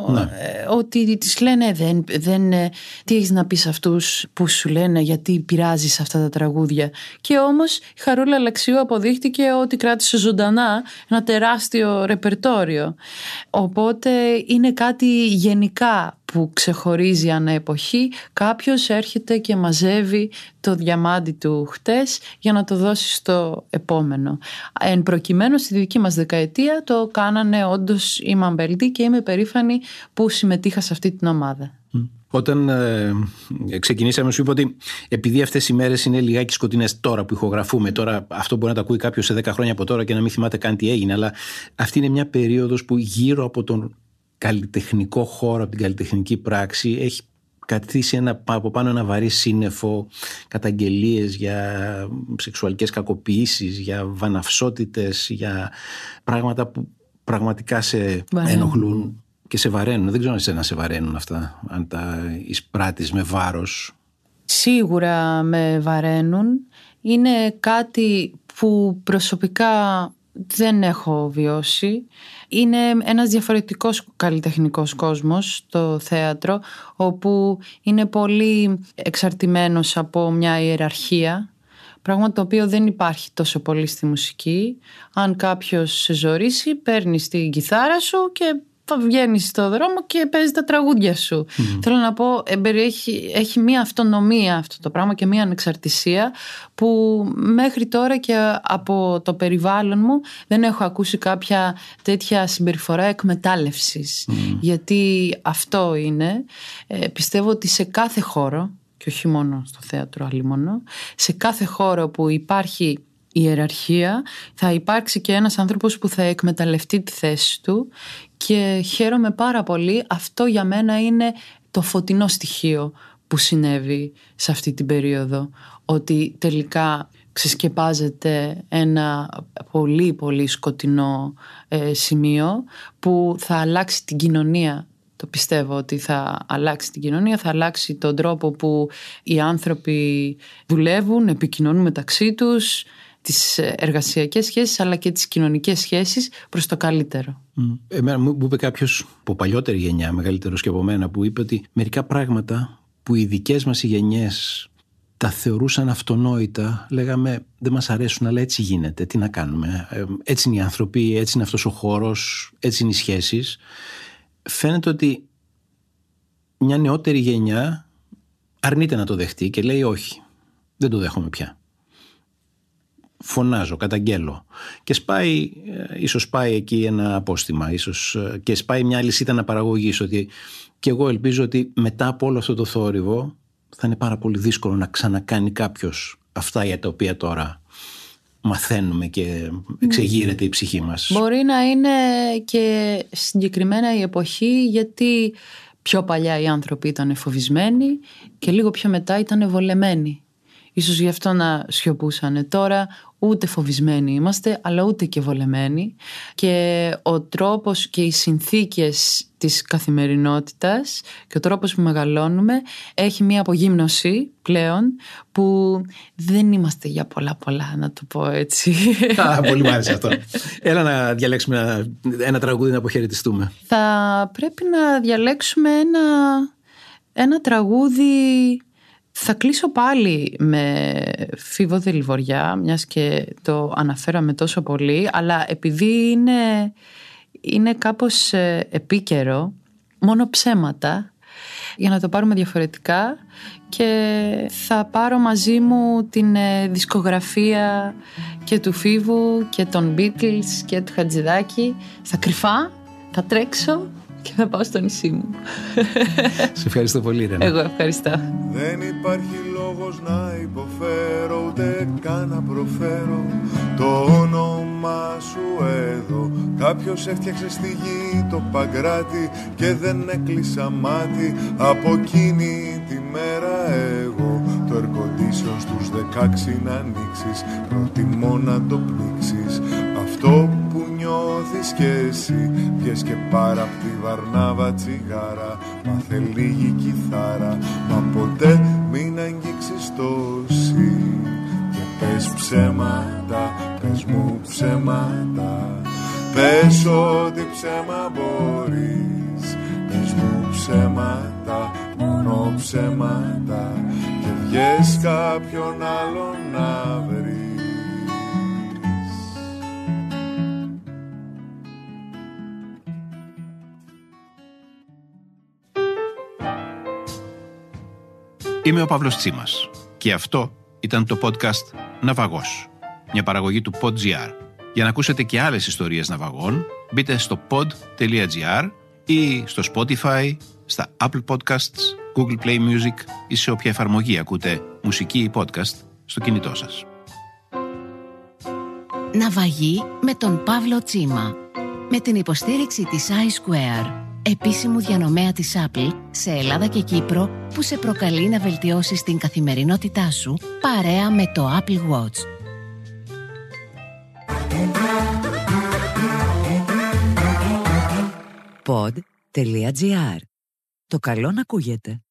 ναι. Ε, ότι τις λένε δεν, δεν, ε, τι έχεις να πεις αυτούς που σου λένε γιατί πειράζεις αυτά τα τραγούδια και όμως η Χαρούλα Αλεξίου αποδείχτηκε ότι κράτησε ζωντανά ένα τεράστιο ρεπερτόριο. Οπότε είναι κάτι γενικά που ξεχωρίζει ανά εποχή. Κάποιος έρχεται και μαζεύει το διαμάντι του χτες για να το δώσει στο επόμενο. Εν προκειμένου στη δική μας δεκαετία το κάνανε όντως η Μαμπελτή και είμαι περήφανη που συμμετείχα σε αυτή την ομάδα. Όταν ε, ξεκινήσαμε, σου είπα ότι επειδή αυτές οι μέρες είναι λιγάκι σκοτεινές τώρα που ηχογραφούμε, τώρα αυτό μπορεί να το ακούει κάποιος σε 10 χρόνια από τώρα και να μην θυμάται καν τι έγινε, αλλά αυτή είναι μια περίοδος που γύρω από τον καλλιτεχνικό χώρο, από την καλλιτεχνική πράξη, έχει κατήσει ένα, από πάνω ένα βαρύ σύννεφο καταγγελίες για σεξουαλικές κακοποιήσεις, για βαναυσότητες, για πράγματα που πραγματικά σε ενοχλούν και σε βαραίνουν. Δεν ξέρω αν εσένα σε βαραίνουν αυτά, αν τα εισπράττεις με βάρος. Σίγουρα με βαραίνουν. Είναι κάτι που προσωπικά δεν έχω βιώσει. Είναι ένας διαφορετικός καλλιτεχνικός κόσμος το θέατρο όπου είναι πολύ εξαρτημένος από μια ιεραρχία Πράγμα το οποίο δεν υπάρχει τόσο πολύ στη μουσική. Αν κάποιος σε ζωρίσει, παίρνει την κιθάρα σου και βγαίνεις στο δρόμο και παίζεις τα τραγούδια σου. Θέλω να πω, έχει, έχει μία αυτονομία αυτό το πράγμα και μία ανεξαρτησία που μέχρι τώρα και από το περιβάλλον μου δεν έχω ακούσει κάποια τέτοια συμπεριφορά εκμετάλλευσης. Γιατί αυτό είναι. Ε, πιστεύω ότι σε κάθε χώρο, και όχι μόνο στο θέατρο αλλήμωνο, σε κάθε χώρο που υπάρχει ιεραρχία θα υπάρξει και ένας άνθρωπος που θα εκμεταλλευτεί τη θέση του και χαίρομαι πάρα πολύ. Αυτό για μένα είναι το φωτεινό στοιχείο που συνέβη σε αυτή την περίοδο. Ότι τελικά ξεσκεπάζεται ένα πολύ πολύ σκοτεινό ε, σημείο που θα αλλάξει την κοινωνία το πιστεύω ότι θα αλλάξει την κοινωνία, θα αλλάξει τον τρόπο που οι άνθρωποι δουλεύουν, επικοινωνούν μεταξύ τους, τις εργασιακές σχέσεις αλλά και τις κοινωνικές σχέσεις προς το καλύτερο. Εμένα μου είπε κάποιος από παλιότερη γενιά, μεγαλύτερος και από μένα, που είπε ότι μερικά πράγματα που οι δικές μας οι γενιές τα θεωρούσαν αυτονόητα, λέγαμε δεν μας αρέσουν αλλά έτσι γίνεται, τι να κάνουμε; Ε, έτσι είναι οι άνθρωποι, έτσι είναι αυτός ο χώρος, έτσι είναι οι σχέσεις. Φαίνεται ότι μια νεότερη γενιά αρνείται να το δεχτεί και λέει όχι, δεν το δέχομαι πια. Φωνάζω, καταγγέλω και σπάει, ε, ίσως σπάει εκεί ένα απόστημα ίσως, ε, και σπάει μια λυσίδα αναπαραγωγής ότι και εγώ ελπίζω ότι μετά από όλο αυτό το θόρυβο θα είναι πάρα πολύ δύσκολο να ξανακάνει κάποιος αυτά για τα οποία τώρα μαθαίνουμε και εξεγείρεται η ψυχή μας. Μπορεί να είναι και συγκεκριμένα η εποχή γιατί πιο παλιά οι άνθρωποι ήταν φοβισμένοι και λίγο πιο μετά ήταν βολεμένοι. Ίσως γι' αυτό να σιωπούσαν. Τώρα ούτε φοβισμένοι είμαστε, αλλά ούτε και βολεμένοι. Και ο τρόπος και οι συνθήκες της καθημερινότητας και ο τρόπος που μεγαλώνουμε έχει μία απογύμνωση πλέον που δεν είμαστε για πολλά πολλά να το πω έτσι. Α, πολύ μου άρεσε αυτό. Έλα να διαλέξουμε ένα, ένα τραγούδι να αποχαιρετιστούμε. Θα πρέπει να διαλέξουμε ένα, ένα τραγούδι θα κλείσω πάλι με Φίβο Δελιβοριά, μιας και το αναφέραμε τόσο πολύ, αλλά επειδή είναι, είναι κάπως ε, επίκαιρο, μόνο ψέματα, για να το πάρουμε διαφορετικά και θα πάρω μαζί μου την ε, δισκογραφία και του Φίβου και των Beatles και του Χατζηδάκη. Θα κρυφά, θα τρέξω και θα πάω στο νησί μου. Σε ευχαριστώ πολύ, Ρένα. Εγώ ευχαριστώ. Δεν υπάρχει λόγος να υποφέρω ούτε καν να προφέρω το όνομα σου εδώ Κάποιος έφτιαξε στη γη το παγκράτη και δεν έκλεισα μάτι από εκείνη τη μέρα εγώ το air condition στους 16 να ανοίξεις προτιμώ να το πνίξεις αυτό που νιώθεις κι εσύ. Πιες και πάρα απ' τη βαρνάβα τσιγάρα. Μάθε λίγη κιθάρα Μα ποτέ μην αγγίξεις το σι. Και πες ψέματα, πες μου ψέματα. Πες ό,τι ψέμα μπορείς. Πες μου ψέματα, μόνο ψέματα. Και βγες κάποιον άλλον να βρεις Είμαι ο Παύλος Τσίμας και αυτό ήταν το podcast «Ναυαγός», μια παραγωγή του PodGR. Για να ακούσετε και άλλες ιστορίες ναυαγών, μπείτε στο pod.gr ή στο Spotify, στα Apple Podcasts, Google Play Music ή σε όποια εφαρμογή ακούτε μουσική ή podcast στο κινητό σας. Ναυαγή με τον Παύλο Τσίμα. Με την υποστήριξη της iSquare, επίσημου διανομέα της Apple σε Ελλάδα και Κύπρο που σε προκαλεί να βελτιώσεις την καθημερινότητά σου παρέα με το Apple Watch. Pod.gr. Το καλό να ακούγεται.